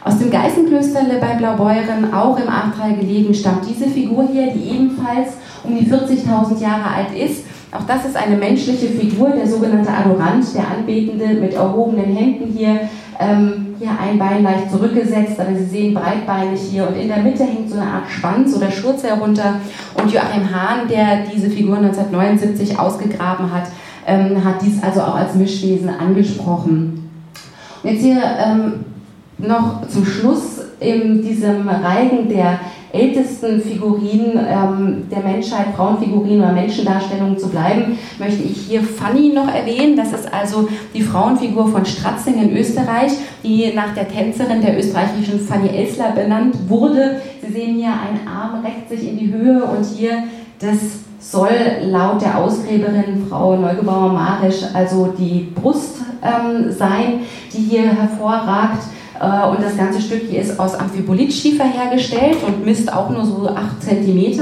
Aus dem Geißenklösterle bei Blaubeuren, auch im Ahrtal gelegen, stammt diese Figur hier, die ebenfalls um die 40.000 Jahre alt ist. Auch das ist eine menschliche Figur, der sogenannte Adorant, der Anbetende mit erhobenen Händen hier. Ähm, hier ein Bein leicht zurückgesetzt, aber Sie sehen breitbeinig hier und in der Mitte hängt so eine Art Schwanz oder Schurze herunter. Und Joachim Hahn, der diese Figur 1979 ausgegraben hat, ähm, hat dies also auch als Mischwesen angesprochen. Und jetzt hier ähm, noch zum Schluss in diesem Reigen der ältesten Figurinen ähm, der Menschheit, Frauenfigurinen oder Menschendarstellungen zu bleiben, möchte ich hier Fanny noch erwähnen. Das ist also die Frauenfigur von Stratzing in Österreich, die nach der Tänzerin der österreichischen Fanny Elsler benannt wurde. Sie sehen hier, ein Arm reckt sich in die Höhe und hier das soll laut der Ausgräberin Frau Neugebauer-Marisch also die Brust ähm, sein, die hier hervorragt. Äh, und das ganze Stück hier ist aus Amphibolitschiefer hergestellt und misst auch nur so 8 cm.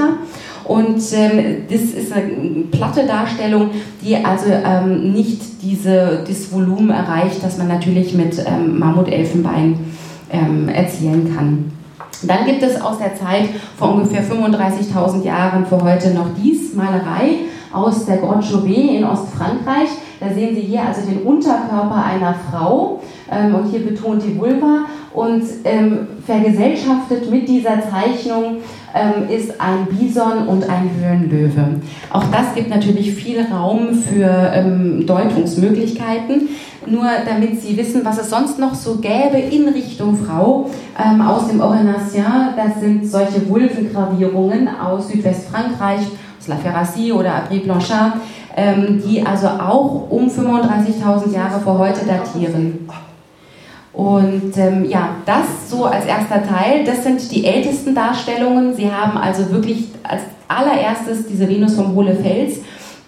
Und ähm, das ist eine platte Darstellung, die also ähm, nicht diese, das Volumen erreicht, das man natürlich mit ähm, Mammutelfenbein ähm, erzielen kann. Dann gibt es aus der Zeit vor ungefähr 35.000 Jahren für heute noch dies Malerei aus der Grotte Chauvet in Ostfrankreich. Da sehen Sie hier also den Unterkörper einer Frau ähm, und hier betont die Vulva und ähm, vergesellschaftet mit dieser Zeichnung ähm, ist ein Bison und ein Höhenlöwe. Auch das gibt natürlich viel Raum für ähm, Deutungsmöglichkeiten. Nur damit Sie wissen, was es sonst noch so gäbe in Richtung Frau ähm, aus dem Orenatien, das sind solche Vulvengravierungen aus Südwestfrankreich, La Ferracie oder Abri Blanchard, ähm, die also auch um 35.000 Jahre vor heute datieren. Und ähm, ja, das so als erster Teil, das sind die ältesten Darstellungen. Sie haben also wirklich als allererstes diese Venus vom Hohlefels,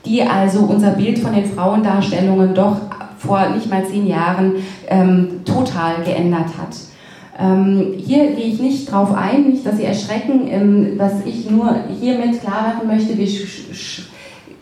die also unser Bild von den Frauendarstellungen doch vor nicht mal zehn Jahren ähm, total geändert hat. Ähm, hier gehe ich nicht drauf ein, nicht, dass Sie erschrecken. Ähm, was ich nur hiermit klar machen möchte, wir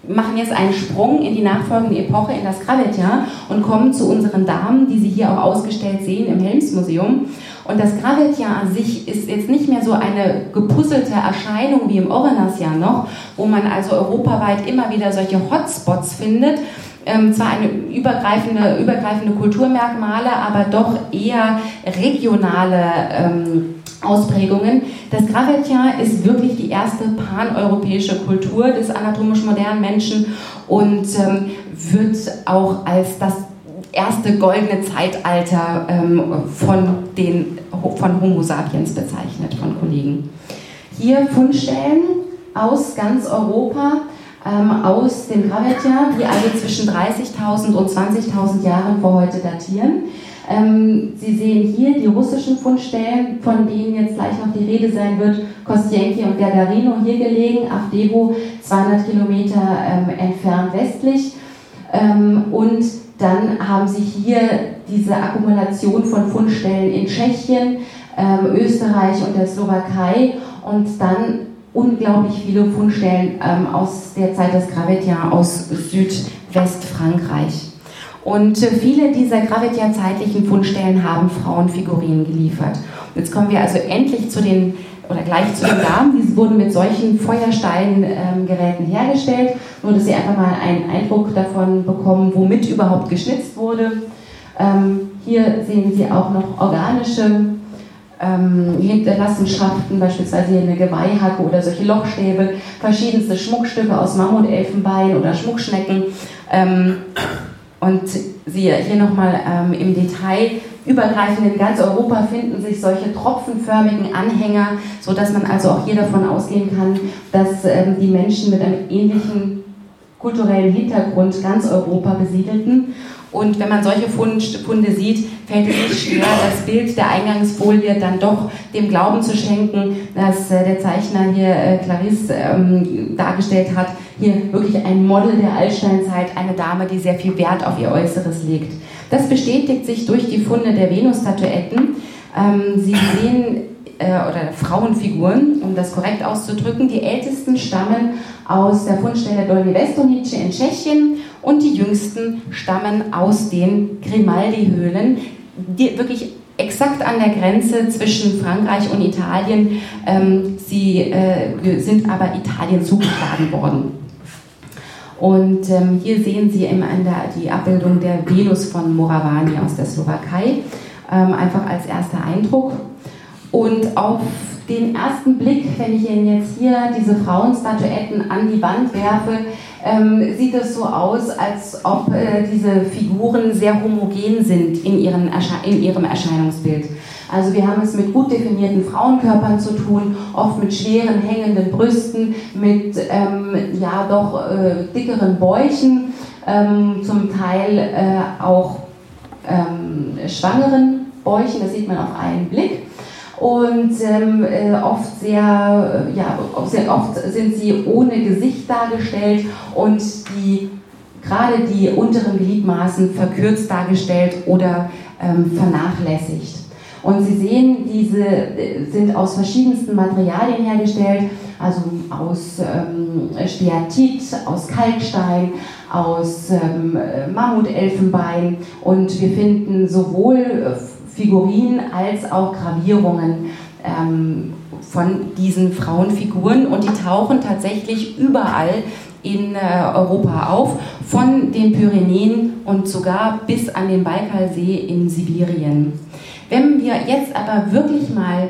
machen jetzt einen Sprung in die nachfolgende Epoche, in das Gravetien und kommen zu unseren Damen, die Sie hier auch ausgestellt sehen im Helmsmuseum. Und das Gravetien an sich ist jetzt nicht mehr so eine gepuzzelte Erscheinung wie im Orenasjahr noch, wo man also europaweit immer wieder solche Hotspots findet, ähm, zwar eine übergreifende, übergreifende Kulturmerkmale, aber doch eher regionale ähm, Ausprägungen. Das Gravetien ist wirklich die erste paneuropäische Kultur des anatomisch modernen Menschen und ähm, wird auch als das erste goldene Zeitalter ähm, von, den, von Homo sapiens bezeichnet, von Kollegen. Hier Fundstellen aus ganz Europa, ähm, aus dem Gravetien, die also zwischen 30.000 und 20.000 Jahren vor heute datieren. Ähm, Sie sehen hier die russischen Fundstellen, von denen jetzt gleich noch die Rede sein wird. Kostienki und Gagarino hier gelegen, Avdevo 200 Kilometer ähm, entfernt westlich. Ähm, und dann haben Sie hier diese Akkumulation von Fundstellen in Tschechien, ähm, Österreich und der Slowakei und dann unglaublich viele Fundstellen ähm, aus der Zeit des Gravetien aus Südwestfrankreich. Und äh, viele dieser Gravetien-zeitlichen Fundstellen haben Frauenfigurinen geliefert. Jetzt kommen wir also endlich zu den, oder gleich zu den Damen. Diese wurden mit solchen Feuersteingeräten ähm, hergestellt, nur dass Sie einfach mal einen Eindruck davon bekommen, womit überhaupt geschnitzt wurde. Ähm, hier sehen Sie auch noch organische ähm, Hinterlassenschaften, beispielsweise hier eine Geweihhacke oder solche Lochstäbe, verschiedenste Schmuckstücke aus Mammutelfenbein oder Schmuckschnecken. Ähm, und Sie hier nochmal ähm, im Detail übergreifend in ganz Europa finden sich solche tropfenförmigen Anhänger, sodass man also auch hier davon ausgehen kann, dass ähm, die Menschen mit einem ähnlichen kulturellen Hintergrund ganz Europa besiedelten und wenn man solche Funde sieht, fällt es nicht schwer, das Bild der Eingangsfolie dann doch dem Glauben zu schenken, dass äh, der Zeichner hier äh, Clarisse ähm, dargestellt hat. Hier wirklich ein Model der Altsteinzeit, eine Dame, die sehr viel Wert auf ihr Äußeres legt. Das bestätigt sich durch die Funde der Venus-Statuetten. Ähm, Sie sehen äh, oder Frauenfiguren, um das korrekt auszudrücken. Die ältesten stammen aus der Fundstelle Dolny Vestonice in Tschechien und die jüngsten stammen aus den Grimaldi-Höhlen, die wirklich exakt an der Grenze zwischen Frankreich und Italien. Ähm, sie äh, sind aber Italien zugeschlagen worden. Und ähm, hier sehen Sie im, der, die Abbildung der Venus von Moravani aus der Slowakei, ähm, einfach als erster Eindruck. Und auf den ersten Blick, wenn ich Ihnen jetzt hier diese Frauenstatuetten an die Wand werfe, ähm, sieht es so aus, als ob äh, diese Figuren sehr homogen sind in, ihren in ihrem Erscheinungsbild. Also wir haben es mit gut definierten Frauenkörpern zu tun, oft mit schweren hängenden Brüsten, mit ähm, ja doch äh, dickeren Bäuchen, ähm, zum Teil äh, auch ähm, schwangeren Bäuchen, das sieht man auf einen Blick und ähm, äh, oft sehr, äh, ja, oft sind sie ohne Gesicht dargestellt und die gerade die unteren Gliedmaßen verkürzt dargestellt oder ähm, vernachlässigt. Und Sie sehen, diese äh, sind aus verschiedensten Materialien hergestellt, also aus ähm, Steatit, aus Kalkstein, aus ähm, Mammutelfenbein. Und wir finden sowohl Figurinen als auch Gravierungen ähm, von diesen Frauenfiguren und die tauchen tatsächlich überall in äh, Europa auf, von den Pyrenäen und sogar bis an den Baikalsee in Sibirien. Wenn wir jetzt aber wirklich mal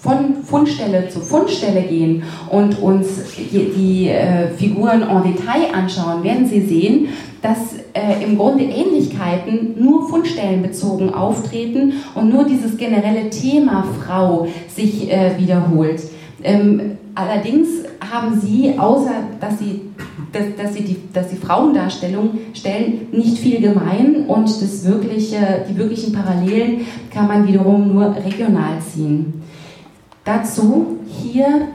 von Fundstelle zu Fundstelle gehen und uns die, die äh, Figuren en Detail anschauen, werden Sie sehen, dass äh, im Grunde Ähnlichkeiten nur fundstellenbezogen auftreten und nur dieses generelle Thema Frau sich äh, wiederholt. Ähm, allerdings haben Sie, außer dass Sie, dass, dass, Sie die, dass die Frauendarstellung stellen, nicht viel gemein und das wirkliche, die wirklichen Parallelen kann man wiederum nur regional ziehen. Dazu hier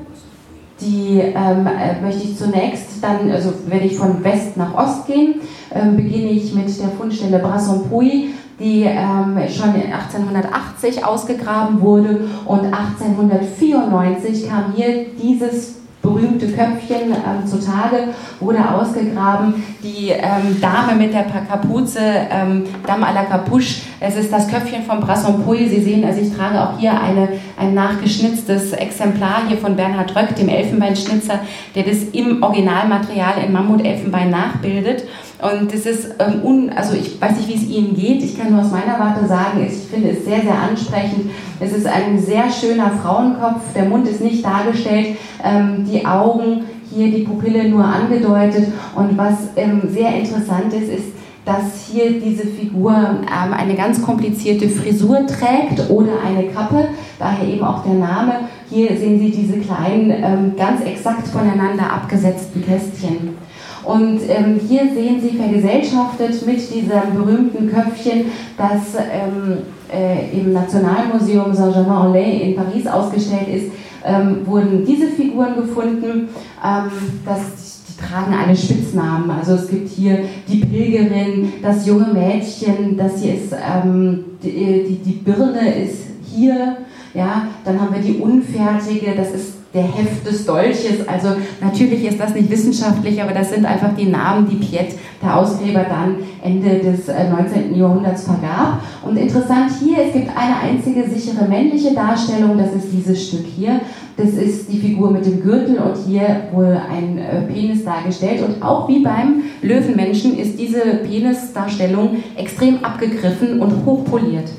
die ähm, äh, möchte ich zunächst dann, also werde ich von West nach Ost gehen, ähm, beginne ich mit der Fundstelle Brasson-Puy, die ähm, schon 1880 ausgegraben wurde und 1894 kam hier dieses berühmte Köpfchen ähm, zutage, wurde ausgegraben. Die ähm, Dame mit der Kapuze, ähm, Dame à la Capuche, es ist das Köpfchen von Brasson-Puy. Sie sehen, also ich trage auch hier eine, ein nachgeschnitztes Exemplar hier von Bernhard Röck, dem Elfenbeinschnitzer, der das im Originalmaterial in Mammutelfenbein nachbildet. Und das ist, ähm, un, also ich weiß nicht, wie es Ihnen geht, ich kann nur aus meiner Warte sagen, ich finde es sehr, sehr ansprechend. Es ist ein sehr schöner Frauenkopf, der Mund ist nicht dargestellt, ähm, die Augen, hier die Pupille nur angedeutet. Und was ähm, sehr interessant ist, ist, dass hier diese Figur ähm, eine ganz komplizierte Frisur trägt oder eine Kappe, daher eben auch der Name. Hier sehen Sie diese kleinen, ähm, ganz exakt voneinander abgesetzten Kästchen. Und ähm, hier sehen Sie vergesellschaftet mit diesem berühmten Köpfchen, das ähm, äh, im Nationalmuseum Saint-Germain-en-Laye in Paris ausgestellt ist, ähm, wurden diese Figuren gefunden. Ähm, das tragen alle Spitznamen. Also es gibt hier die Pilgerin, das junge Mädchen, das hier ist, ähm, die, die, die Birne ist hier, ja, dann haben wir die Unfertige, das ist der Heft des Dolches. Also natürlich ist das nicht wissenschaftlich, aber das sind einfach die Namen, die Piet, der Ausgräber, dann Ende des 19. Äh, Jahrhunderts vergab. Und interessant hier, es gibt eine einzige sichere männliche Darstellung, das ist dieses Stück hier. Das ist die Figur mit dem Gürtel und hier wohl ein äh, Penis dargestellt. Und auch wie beim Löwenmenschen ist diese Penisdarstellung extrem abgegriffen und hochpoliert.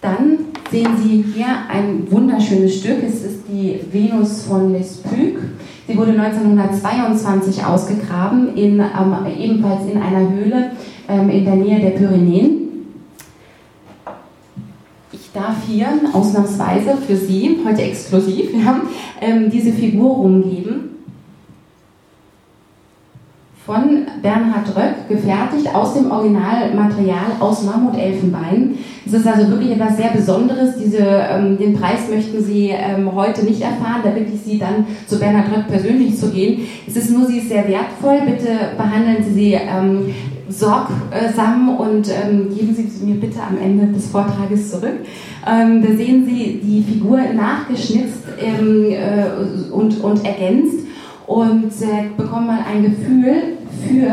Dann sehen Sie hier ein wunderschönes Stück. Es ist die Venus von Lespuc. Sie wurde 1922 ausgegraben, in, ähm, ebenfalls in einer Höhle ähm, in der Nähe der Pyrenäen. Ich darf hier ausnahmsweise für Sie, heute exklusiv, ja, ähm, diese Figur rumgeben von Bernhard Röck, gefertigt aus dem Originalmaterial aus Mammutelfenbein. Es ist also wirklich etwas sehr Besonderes. Diese, ähm, den Preis möchten Sie ähm, heute nicht erfahren. Da bitte ich Sie dann zu Bernhard Röck persönlich zu gehen. Es ist nur, sie ist sehr wertvoll. Bitte behandeln Sie sie ähm, sorgsam und ähm, geben Sie sie mir bitte am Ende des Vortrages zurück. Ähm, da sehen Sie die Figur nachgeschnitzt ähm, äh, und, und ergänzt und äh, bekommen mal ein Gefühl für,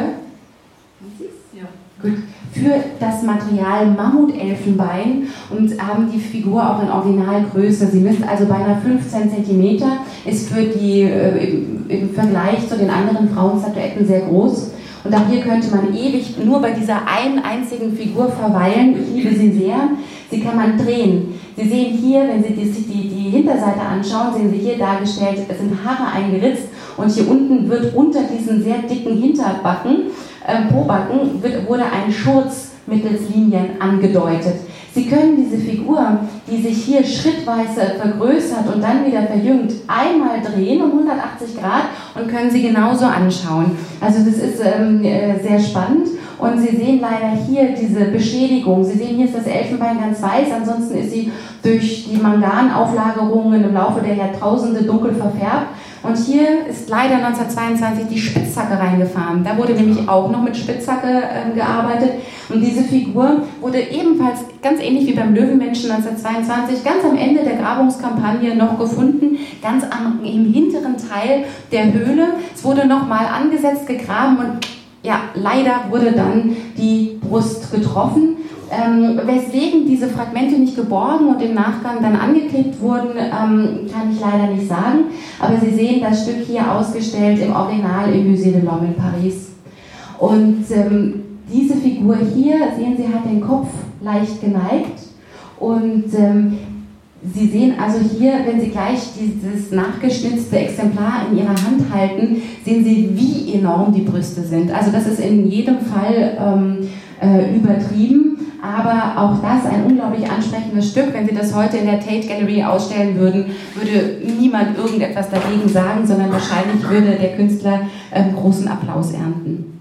gut, für das Material Mammutelfenbein und haben die Figur auch in Originalgröße. Sie misst also beinahe 15 cm, ist für die, äh, im, im, Vergleich zu den anderen Frauenstatuetten sehr groß. Und auch hier könnte man ewig nur bei dieser einen einzigen Figur verweilen. Ich liebe sie sehr. Sie kann man drehen. Sie sehen hier, wenn Sie sich die, die Hinterseite anschauen, sehen Sie hier dargestellt, es sind Haare eingeritzt und hier unten wird unter diesen sehr dicken Hinterbacken, äh, Pobacken, wird, wurde ein Schurz mittels Linien angedeutet. Sie können diese Figur, die sich hier schrittweise vergrößert und dann wieder verjüngt, einmal drehen um 180 Grad und können sie genauso anschauen. Also das ist ähm, äh, sehr spannend und Sie sehen leider hier diese Beschädigung. Sie sehen, hier ist das Elfenbein ganz weiß, ansonsten ist sie durch die Manganauflagerungen im Laufe der Jahrtausende dunkel verfärbt. Und hier ist leider 1922 die Spitzhacke reingefahren. Da wurde nämlich auch noch mit Spitzhacke äh, gearbeitet. Und diese Figur wurde ebenfalls ganz ähnlich wie beim Löwenmenschen 1922 ganz am Ende der Grabungskampagne noch gefunden, ganz am, im hinteren Teil der Höhle. Es wurde nochmal angesetzt, gegraben und ja, leider wurde dann die Brust getroffen. Ähm, weswegen diese Fragmente nicht geborgen und im Nachgang dann angeklebt wurden, ähm, kann ich leider nicht sagen. Aber Sie sehen das Stück hier ausgestellt im Original im Musée de l'Homme in Paris. Und ähm, diese Figur hier, sehen Sie, hat den Kopf leicht geneigt. Und ähm, Sie sehen also hier, wenn Sie gleich dieses nachgeschnitzte Exemplar in Ihrer Hand halten, sehen Sie, wie enorm die Brüste sind. Also das ist in jedem Fall ähm, äh, übertrieben, aber auch das ein unglaublich ansprechendes Stück. Wenn Sie das heute in der Tate Gallery ausstellen würden, würde niemand irgendetwas dagegen sagen, sondern wahrscheinlich würde der Künstler äh, großen Applaus ernten.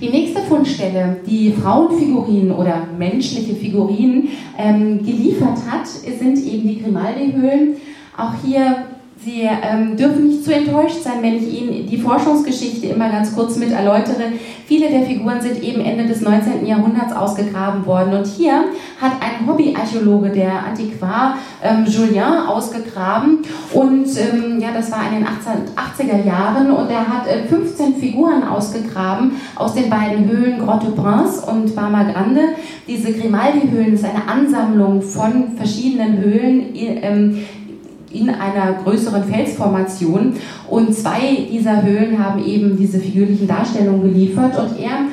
Die nächste Fundstelle, die Frauenfigurinen oder menschliche Figurinen ähm, geliefert hat, sind eben die Grimaldi-Höhlen. Auch hier Sie ähm, dürfen nicht zu enttäuscht sein, wenn ich Ihnen die Forschungsgeschichte immer ganz kurz mit erläutere. Viele der Figuren sind eben Ende des 19. Jahrhunderts ausgegraben worden. Und hier hat ein Hobbyarchäologe, der Antiquar ähm, Julien, ausgegraben. Und ähm, ja, das war in den 1880er Jahren. Und er hat äh, 15 Figuren ausgegraben aus den beiden Höhlen Grotte Prince und Barma Grande. Diese Grimaldi-Höhlen ist eine Ansammlung von verschiedenen Höhlen. In einer größeren Felsformation. Und zwei dieser Höhlen haben eben diese figürlichen Darstellungen geliefert. Und er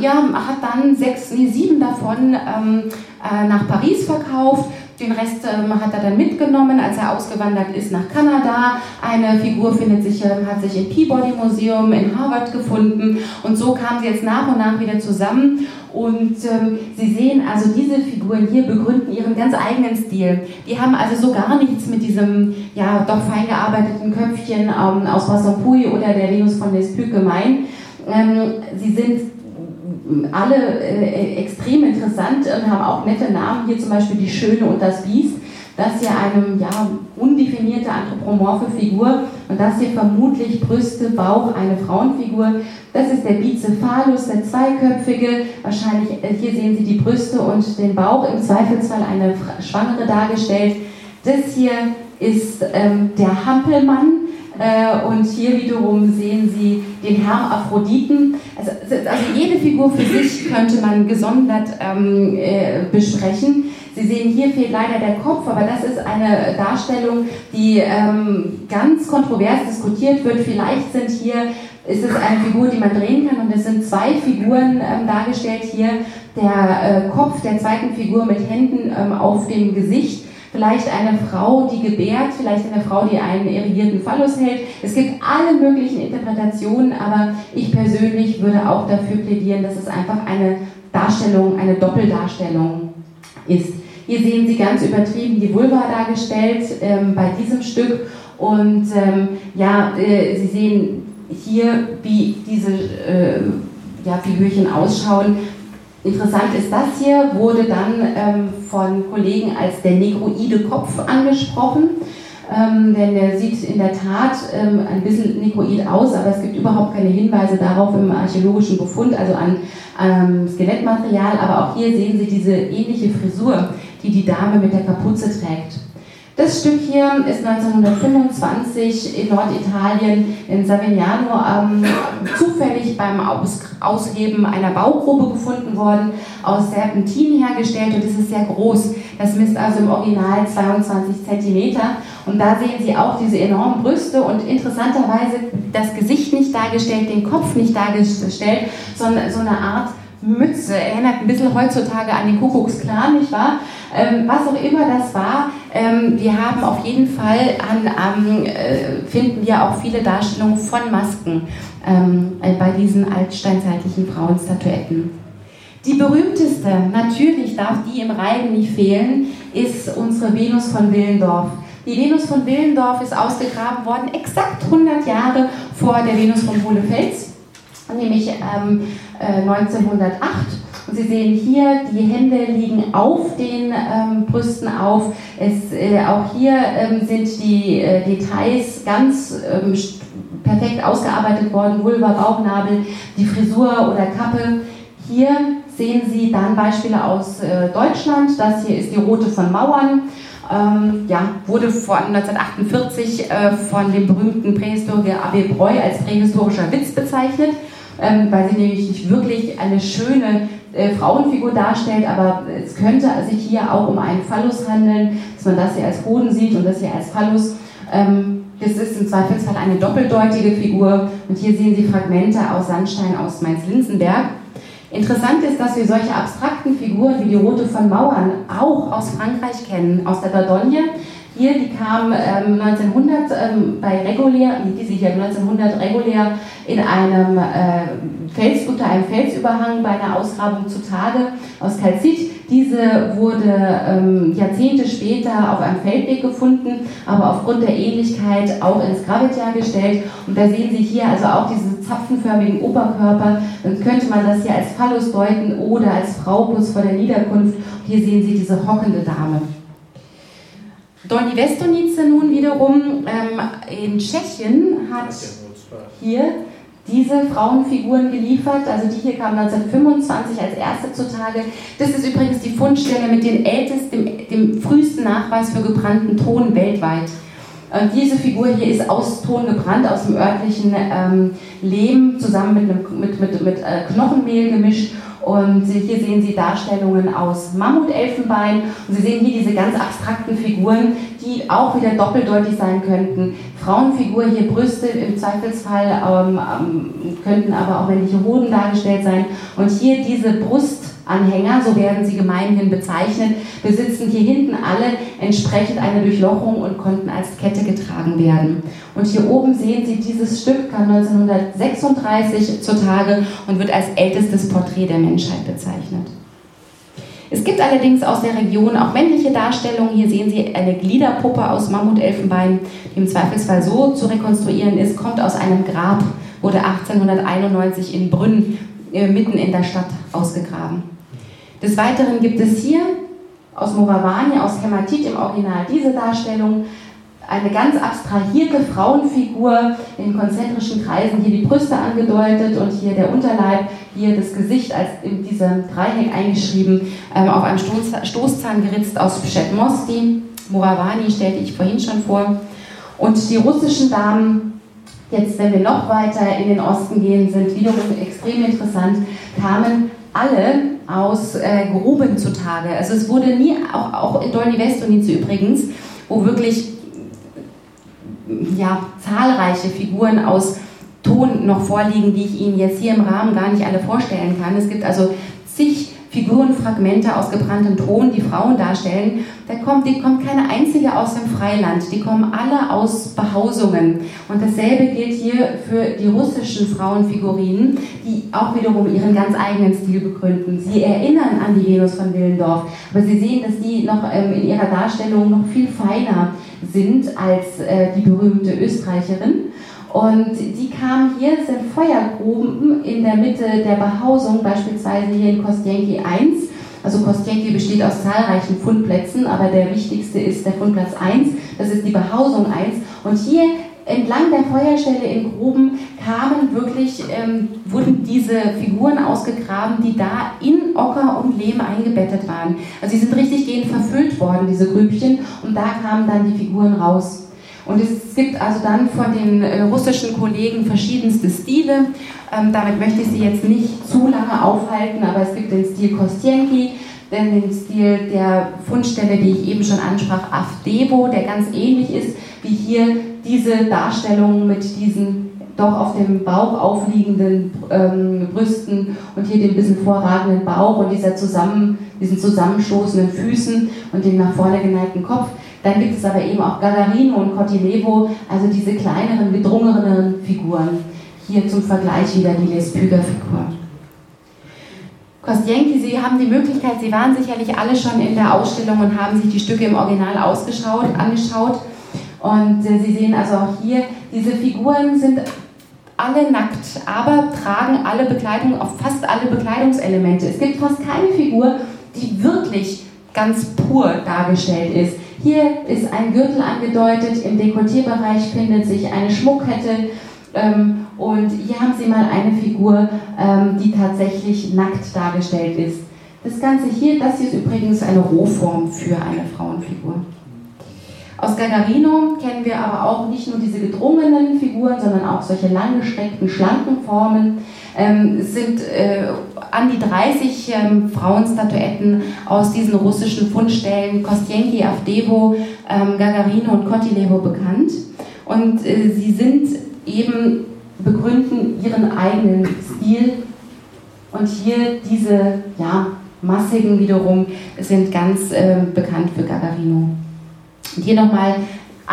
ja, hat dann sechs, nee, sieben davon ähm, äh, nach Paris verkauft. Den Rest ähm, hat er dann mitgenommen, als er ausgewandert ist nach Kanada. Eine Figur findet sich, ähm, hat sich im Peabody Museum in Harvard gefunden. Und so kamen sie jetzt nach und nach wieder zusammen. Und ähm, Sie sehen also, diese Figuren hier begründen ihren ganz eigenen Stil. Die haben also so gar nichts mit diesem ja doch fein gearbeiteten Köpfchen ähm, aus Rassapui oder der Venus von Lespuc gemein. Ähm, sie sind alle äh, extrem interessant und haben auch nette Namen. Hier zum Beispiel die Schöne und das Biest. Das hier eine ja, undefinierte anthropomorphe Figur und das hier vermutlich Brüste, Bauch, eine Frauenfigur. Das ist der Bicephalus, der zweiköpfige. Wahrscheinlich, äh, hier sehen Sie die Brüste und den Bauch, im Zweifelsfall eine Schwangere dargestellt. Das hier ist ähm, der Hampelmann, und hier wiederum sehen Sie den Hermaphroditen. Also, also jede Figur für sich könnte man gesondert ähm, äh, besprechen. Sie sehen, hier fehlt leider der Kopf, aber das ist eine Darstellung, die ähm, ganz kontrovers diskutiert wird. Vielleicht sind hier, ist es eine Figur, die man drehen kann und es sind zwei Figuren ähm, dargestellt hier. Der äh, Kopf der zweiten Figur mit Händen ähm, auf dem Gesicht vielleicht eine Frau, die gebärt, vielleicht eine Frau, die einen irrigierten Phallus hält. Es gibt alle möglichen Interpretationen, aber ich persönlich würde auch dafür plädieren, dass es einfach eine Darstellung, eine Doppeldarstellung ist. Hier sehen Sie ganz übertrieben die Vulva dargestellt ähm, bei diesem Stück und ähm, ja, äh, Sie sehen hier, wie diese äh, ja, Figürchen ausschauen. Interessant ist das hier, wurde dann ähm, von Kollegen als der negroide Kopf angesprochen. Ähm, denn der sieht in der Tat ähm, ein bisschen negroid aus, aber es gibt überhaupt keine Hinweise darauf im archäologischen Befund, also an ähm, Skelettmaterial. Aber auch hier sehen Sie diese ähnliche Frisur, die die Dame mit der Kapuze trägt. Das Stück hier ist 1925 in Norditalien in Savignano ähm, zufällig beim Aus Ausheben einer Baugrube gefunden worden, aus Serpentin hergestellt und es ist sehr groß. Das misst also im Original 22 cm und da sehen Sie auch diese enormen Brüste und interessanterweise das Gesicht nicht dargestellt, den Kopf nicht dargestellt, sondern so eine Art Mütze. Erinnert ein bisschen heutzutage an den Kuckucksklan, nicht wahr? Ähm, was auch immer das war, ähm, wir haben auf jeden Fall an, ähm, äh, finden wir auch viele Darstellungen von Masken ähm, äh, bei diesen altsteinzeitlichen Frauenstatuetten. Die berühmteste, natürlich darf die im Reigen nicht fehlen, ist unsere Venus von Willendorf. Die Venus von Willendorf ist ausgegraben worden exakt 100 Jahre vor der Venus von Hohlefels, nämlich ähm, äh, 1908. Und Sie sehen hier, die Hände liegen auf den ähm, Brüsten auf. Es, äh, auch hier ähm, sind die äh, Details ganz ähm, perfekt ausgearbeitet worden. Vulva, Bauchnabel, die Frisur oder Kappe. Hier sehen Sie dann Beispiele aus äh, Deutschland. Das hier ist die Rote von Mauern. Ähm, ja, wurde von 1948 äh, von dem berühmten Prähistoriker Abel Breu als prähistorischer Witz bezeichnet, ähm, weil sie nämlich nicht wirklich eine schöne äh, Frauenfigur darstellt, aber es könnte sich hier auch um einen Phallus handeln, dass man das hier als Hoden sieht und das hier als Phallus. Ähm, das ist im Zweifelsfall eine doppeldeutige Figur und hier sehen Sie Fragmente aus Sandstein aus Mainz-Linsenberg. Interessant ist, dass wir solche abstrakten Figuren wie die Rote von Mauern auch aus Frankreich kennen, aus der Dordogne. Hier, die kam ähm, 1900 ähm, bei regulär, diese hier 1900 regulär in einem äh, Fels, unter einem Felsüberhang bei einer Ausgrabung zutage aus Kalzit. Diese wurde ähm, Jahrzehnte später auf einem Feldweg gefunden, aber aufgrund der Ähnlichkeit auch ins Gravetjahr gestellt. Und da sehen Sie hier also auch diese zapfenförmigen Oberkörper. Dann könnte man das hier als Phallus deuten oder als Frau kurz vor der Niederkunft. Hier sehen Sie diese hockende Dame. Donny Westonice nun wiederum ähm, in Tschechien hat hier diese Frauenfiguren geliefert. Also die hier kam 1925 als erste zutage. Das ist übrigens die Fundstelle mit dem ältesten, dem, frühesten Nachweis für gebrannten Ton weltweit. Und diese Figur hier ist aus Ton gebrannt, aus dem örtlichen ähm, Lehm, zusammen mit, einem, mit, mit, mit äh, Knochenmehl gemischt Und hier sehen Sie Darstellungen aus Mammutelfenbein. Und Sie sehen hier diese ganz abstrakten Figuren, die auch wieder doppeldeutig sein könnten. Frauenfigur, hier Brüste im Zweifelsfall, ähm, ähm, könnten aber auch männliche Hoden dargestellt sein. Und hier diese Brust. Anhänger, so werden sie gemeinhin bezeichnet, besitzen hier hinten alle entsprechend eine Durchlochung und konnten als Kette getragen werden. Und hier oben sehen Sie, dieses Stück kam 1936 zutage und wird als ältestes Porträt der Menschheit bezeichnet. Es gibt allerdings aus der Region auch männliche Darstellungen. Hier sehen Sie eine Gliederpuppe aus Mammutelfenbein, die im Zweifelsfall so zu rekonstruieren ist, kommt aus einem Grab, wurde 1891 in Brünn äh, mitten in der Stadt ausgegraben. Des Weiteren gibt es hier aus Moravani, aus Hämatit im Original diese Darstellung, eine ganz abstrahierte Frauenfigur in konzentrischen Kreisen, hier die Brüste angedeutet und hier der Unterleib, hier das Gesicht als in diesem Dreieck eingeschrieben, ähm, auf einem Stoßzahn geritzt aus Pschetmosti. Moravani stellte ich vorhin schon vor. Und die russischen Damen, jetzt wenn wir noch weiter in den Osten gehen, sind wiederum extrem interessant, kamen alle aus äh, Gruben zutage. Also es wurde nie, auch, auch in Dolny Westonice übrigens, wo wirklich ja, zahlreiche Figuren aus Ton noch vorliegen, die ich Ihnen jetzt hier im Rahmen gar nicht alle vorstellen kann. Es gibt also zig Figurenfragmente aus gebranntem Ton, die Frauen darstellen, da kommt, die kommt keine einzige aus dem Freiland, die kommen alle aus Behausungen. Und dasselbe gilt hier für die russischen Frauenfigurinen, die auch wiederum ihren ganz eigenen Stil begründen. Sie erinnern an die Venus von Willendorf, aber Sie sehen, dass die noch ähm, in ihrer Darstellung noch viel feiner sind als äh, die berühmte Österreicherin. Und die kamen hier, sind Feuergruben in der Mitte der Behausung, beispielsweise hier in Kostienki 1. Also Kostienki besteht aus zahlreichen Fundplätzen, aber der wichtigste ist der Fundplatz 1, das ist die Behausung 1. Und hier entlang der Feuerstelle in Gruben kamen wirklich, ähm, wurden diese Figuren ausgegraben, die da in Ocker und Lehm eingebettet waren. Also sie sind richtig gehend verfüllt worden, diese Grübchen, und da kamen dann die Figuren raus. Und es gibt also dann von den äh, russischen Kollegen verschiedenste Stile. Ähm, damit möchte ich Sie jetzt nicht zu lange aufhalten, aber es gibt den Stil Kostienki, dann den Stil der Fundstelle, die ich eben schon ansprach, Avdevo, der ganz ähnlich ist wie hier diese Darstellung mit diesen doch auf dem Bauch aufliegenden ähm, Brüsten und hier dem bisschen vorragenden Bauch und dieser zusammen, diesen zusammenstoßenden Füßen und dem nach vorne geneigten Kopf. Dann gibt es aber eben auch Gagarino und Cotilevo, also diese kleineren, gedrungeneren Figuren. Hier zum Vergleich wieder die Lespüger-Figur. Kostjenki, Sie haben die Möglichkeit, Sie waren sicherlich alle schon in der Ausstellung und haben sich die Stücke im Original ausgeschaut, angeschaut. Und äh, Sie sehen also auch hier, diese Figuren sind alle nackt, aber tragen alle Bekleidung, auf fast alle Bekleidungselemente. Es gibt fast keine Figur, die wirklich ganz pur dargestellt ist. Hier ist ein Gürtel angedeutet, im Dekolletierbereich findet sich eine Schmuckkette ähm, und hier haben Sie mal eine Figur, ähm, die tatsächlich nackt dargestellt ist. Das Ganze hier, das hier ist übrigens eine Rohform für eine Frauenfigur. Aus Gagarino kennen wir aber auch nicht nur diese gedrungenen Figuren, sondern auch solche langgestreckten, schlanken Formen. Ähm, sind äh, an die 30 ähm, Frauenstatuetten aus diesen russischen Fundstellen Kostienki, Avdevo, ähm, Gagarino und Kotilevo bekannt. Und äh, sie sind eben, begründen ihren eigenen Stil. Und hier diese ja, massigen wiederum sind ganz äh, bekannt für Gagarino. Und hier nochmal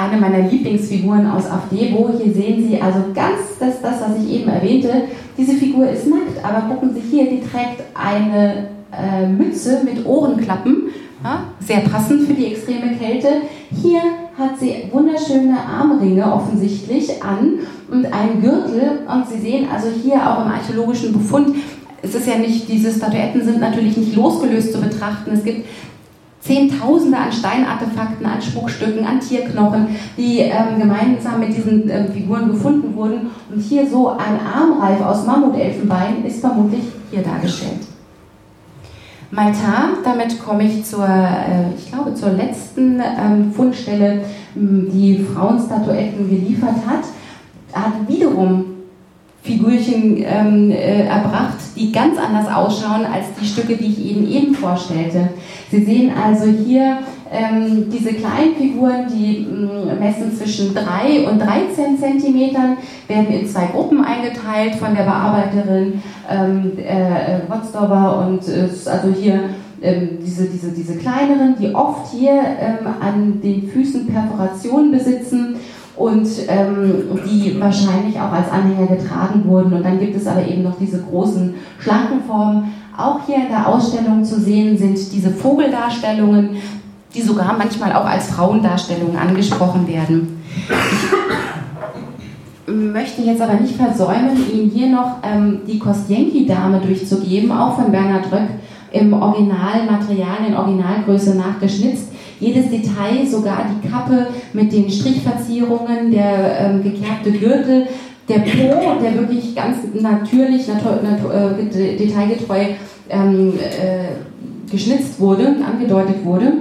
eine meiner Lieblingsfiguren aus Avdevo. Hier sehen Sie also ganz das, das, was ich eben erwähnte. Diese Figur ist nackt, aber gucken Sie hier, die trägt eine äh, Mütze mit Ohrenklappen. Ja, sehr passend für die extreme Kälte. Hier hat sie wunderschöne Armringe offensichtlich an und einen Gürtel. Und Sie sehen also hier auch im archäologischen Befund, es ist ja nicht, diese Statuetten sind natürlich nicht losgelöst zu betrachten. Es gibt Zehntausende an Steinartefakten, an Schmuckstücken, an Tierknochen, die ähm, gemeinsam mit diesen ähm, Figuren gefunden wurden. Und hier so ein Armreif aus Mammutelfenbein ist vermutlich hier dargestellt. Malta, damit komme ich zur, äh, ich glaube, zur letzten ähm, Fundstelle, die Frauenstatuetten geliefert hat, hat wiederum Figürchen ähm, äh, erbracht, die ganz anders ausschauen als die Stücke, die ich Ihnen eben vorstellte. Sie sehen also hier ähm, diese kleinen Figuren, die mh, mm, messen zwischen 3 und 13 Zentimetern, werden in zwei Gruppen eingeteilt von der Bearbeiterin ähm, äh, Rotzdorfer und äh, also hier ähm, diese, diese, diese kleineren, die oft hier ähm, an den Füßen Perforationen besitzen und ähm, die wahrscheinlich auch als Anhänger getragen wurden. Und dann gibt es aber eben noch diese großen, schlanken Formen. Auch hier in der Ausstellung zu sehen sind diese Vogeldarstellungen, die sogar manchmal auch als Frauendarstellungen angesprochen werden. Ich möchte jetzt aber nicht versäumen, Ihnen hier noch ähm, die Kostjenki-Dame durchzugeben, auch von Bernhard Röck im Originalmaterial, in Originalgröße nachgeschnitzt jedes Detail, sogar die Kappe mit den Strichverzierungen, der ähm, gekerbte Gürtel, der Po, der wirklich ganz natürlich, natur, natur, äh, detailgetreu ähm, äh, geschnitzt wurde, angedeutet wurde.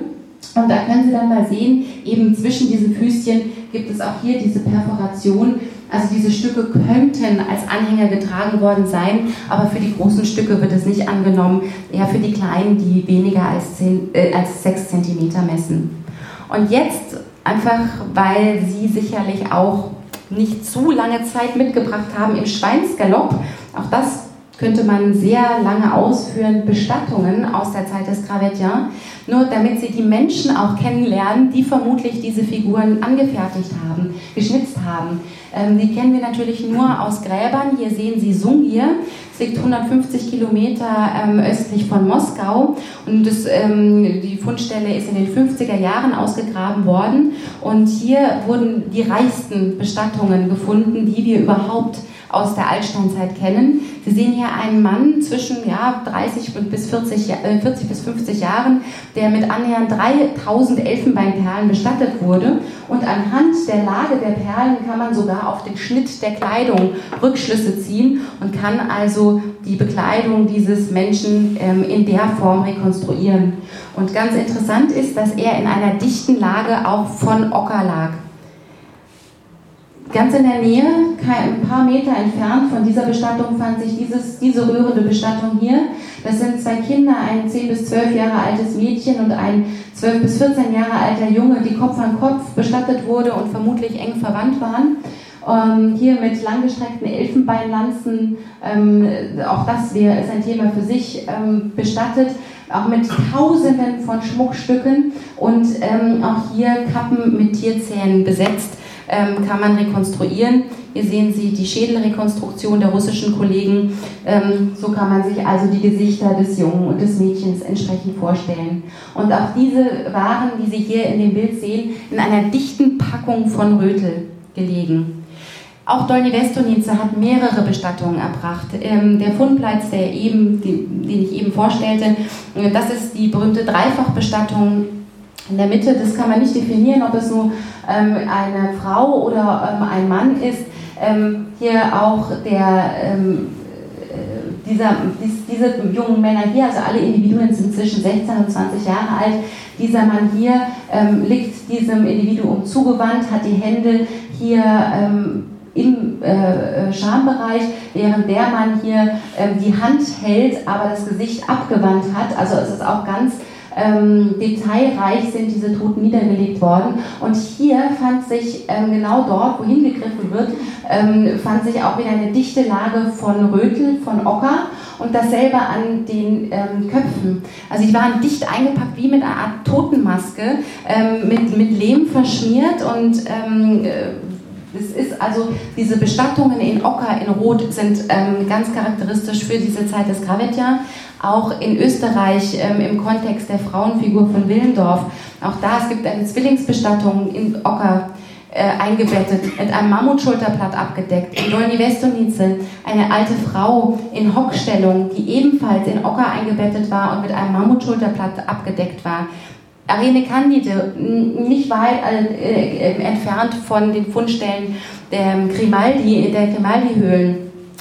Und da können Sie dann mal sehen, eben zwischen diesen Füßchen gibt es auch hier diese Perforation. Also diese Stücke könnten als Anhänger getragen worden sein, aber für die großen Stücke wird es nicht angenommen, eher für die kleinen, die weniger als, 10, äh, als 6 cm messen. Und jetzt, einfach weil Sie sicherlich auch nicht zu lange Zeit mitgebracht haben im Schweinsgalopp, auch das könnte man sehr lange ausführen, Bestattungen aus der Zeit des Gravetien, nur damit Sie die Menschen auch kennenlernen, die vermutlich diese Figuren angefertigt haben, geschnitzt haben. Ähm, die kennen wir natürlich nur aus Gräbern. Hier sehen Sie Sungir. Es liegt 150 Kilometer ähm, östlich von Moskau. Und das, ähm, die Fundstelle ist in den 50er Jahren ausgegraben worden. Und hier wurden die reichsten Bestattungen gefunden, die wir überhaupt aus der Altsteinzeit kennen. Sie sehen hier einen Mann zwischen ja, 30 bis 40, äh, 40 bis 50 Jahren, der mit annähernd 3000 Elfenbeinperlen bestattet wurde. Und anhand der Lage der Perlen kann man sogar auf den Schnitt der Kleidung Rückschlüsse ziehen und kann also die Bekleidung dieses Menschen ähm, in der Form rekonstruieren. Und ganz interessant ist, dass er in einer dichten Lage auch von Ocker lag. Ganz in der Nähe, ein paar Meter entfernt von dieser Bestattung, fand sich dieses, diese rührende Bestattung hier. Das sind zwei Kinder, ein 10 bis 12 Jahre altes Mädchen und ein 12 bis 14 Jahre alter Junge, die Kopf an Kopf bestattet wurde und vermutlich eng verwandt waren. Ähm, hier mit langgestreckten Elfenbeinlanzen, ähm, auch das wäre, ist ein Thema für sich, ähm, bestattet, auch mit Tausenden von Schmuckstücken und ähm, auch hier Kappen mit Tierzähnen besetzt ähm, kann man rekonstruieren. Hier sehen Sie die Schädelrekonstruktion der russischen Kollegen. Ähm, so kann man sich also die Gesichter des Jungen und des Mädchens entsprechend vorstellen. Und auch diese waren, wie Sie hier in dem Bild sehen, in einer dichten Packung von Rötel gelegen. Auch Dolny Westonice hat mehrere Bestattungen erbracht. Ähm, der Fundplatz, der eben, den, ich eben vorstellte, äh, das ist die berühmte Dreifachbestattung in der Mitte, das kann man nicht definieren, ob es nur ähm, eine Frau oder ähm, ein Mann ist. Ähm, hier auch der, ähm, äh, dieser, dies, diese jungen Männer hier, also alle Individuen sind zwischen 16 und 20 Jahre alt. Dieser Mann hier ähm, liegt diesem Individuum zugewandt, hat die Hände hier ähm, im äh, Schambereich, während der Mann hier die Hand hält, aber das Gesicht abgewandt hat. Also es ist auch ganz ähm, detailreich sind diese Toten niedergelegt worden. Und hier fand sich ähm, genau dort, wo hingegriffen wird, ähm, fand sich auch wieder eine dichte Lage von Rötel, von Ocker und dasselbe an den ähm, Köpfen. Also die waren dicht eingepackt wie mit einer Art Totenmaske, ähm, mit, mit Lehm verschmiert und ähm, es ist also, diese Bestattungen in Ocker, in Rot sind ähm, ganz charakteristisch für diese Zeit des Gravetja auch in Österreich ähm, im Kontext der Frauenfigur von Willendorf. Auch da, es gibt eine Zwillingsbestattung in Ocker äh, eingebettet, mit einem Mammutschulterblatt abgedeckt. In Dolny Westonice eine alte Frau in Hockstellung, die ebenfalls in Ocker eingebettet war und mit einem Mammutschulterblatt abgedeckt war. Arene Candide, nicht weit äh, äh, entfernt von den Fundstellen der Grimaldi, der Grimaldi-Höhlen,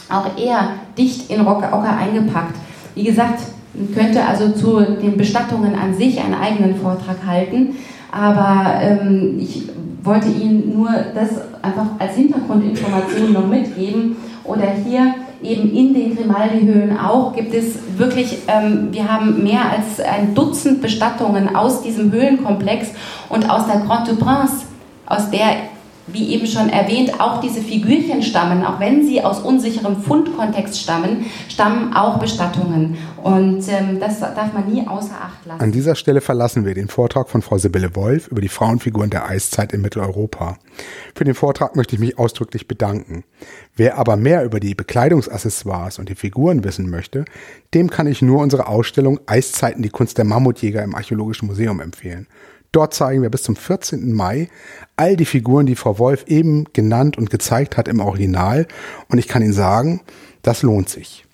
auch er dicht in Ocker eingepackt. Wie gesagt, könnte also zu den Bestattungen an sich einen eigenen Vortrag halten, aber ähm, ich wollte Ihnen nur das einfach als Hintergrundinformation noch mitgeben, Oder hier eben in den Grimaldi-Höhlen auch gibt es wirklich, ähm, wir haben mehr als ein Dutzend Bestattungen aus diesem Höhlenkomplex und aus der Grotte du Prince, aus der wie eben schon erwähnt, auch diese Figürchen stammen, auch wenn sie aus unsicherem Fundkontext stammen, stammen auch Bestattungen. Und ähm, das darf man nie außer Acht lassen. An dieser Stelle verlassen wir den Vortrag von Frau Sibylle Wolf über die Frauenfiguren der Eiszeit in Mitteleuropa. Für den Vortrag möchte ich mich ausdrücklich bedanken. Wer aber mehr über die Bekleidungsaccessoires und die Figuren wissen möchte, dem kann ich nur unsere Ausstellung Eiszeiten, die Kunst der Mammutjäger im Archäologischen Museum empfehlen. Dort zeigen wir bis zum 14. Mai all die Figuren, die Frau Wolf eben genannt und gezeigt hat im Original. Und ich kann Ihnen sagen, das lohnt sich.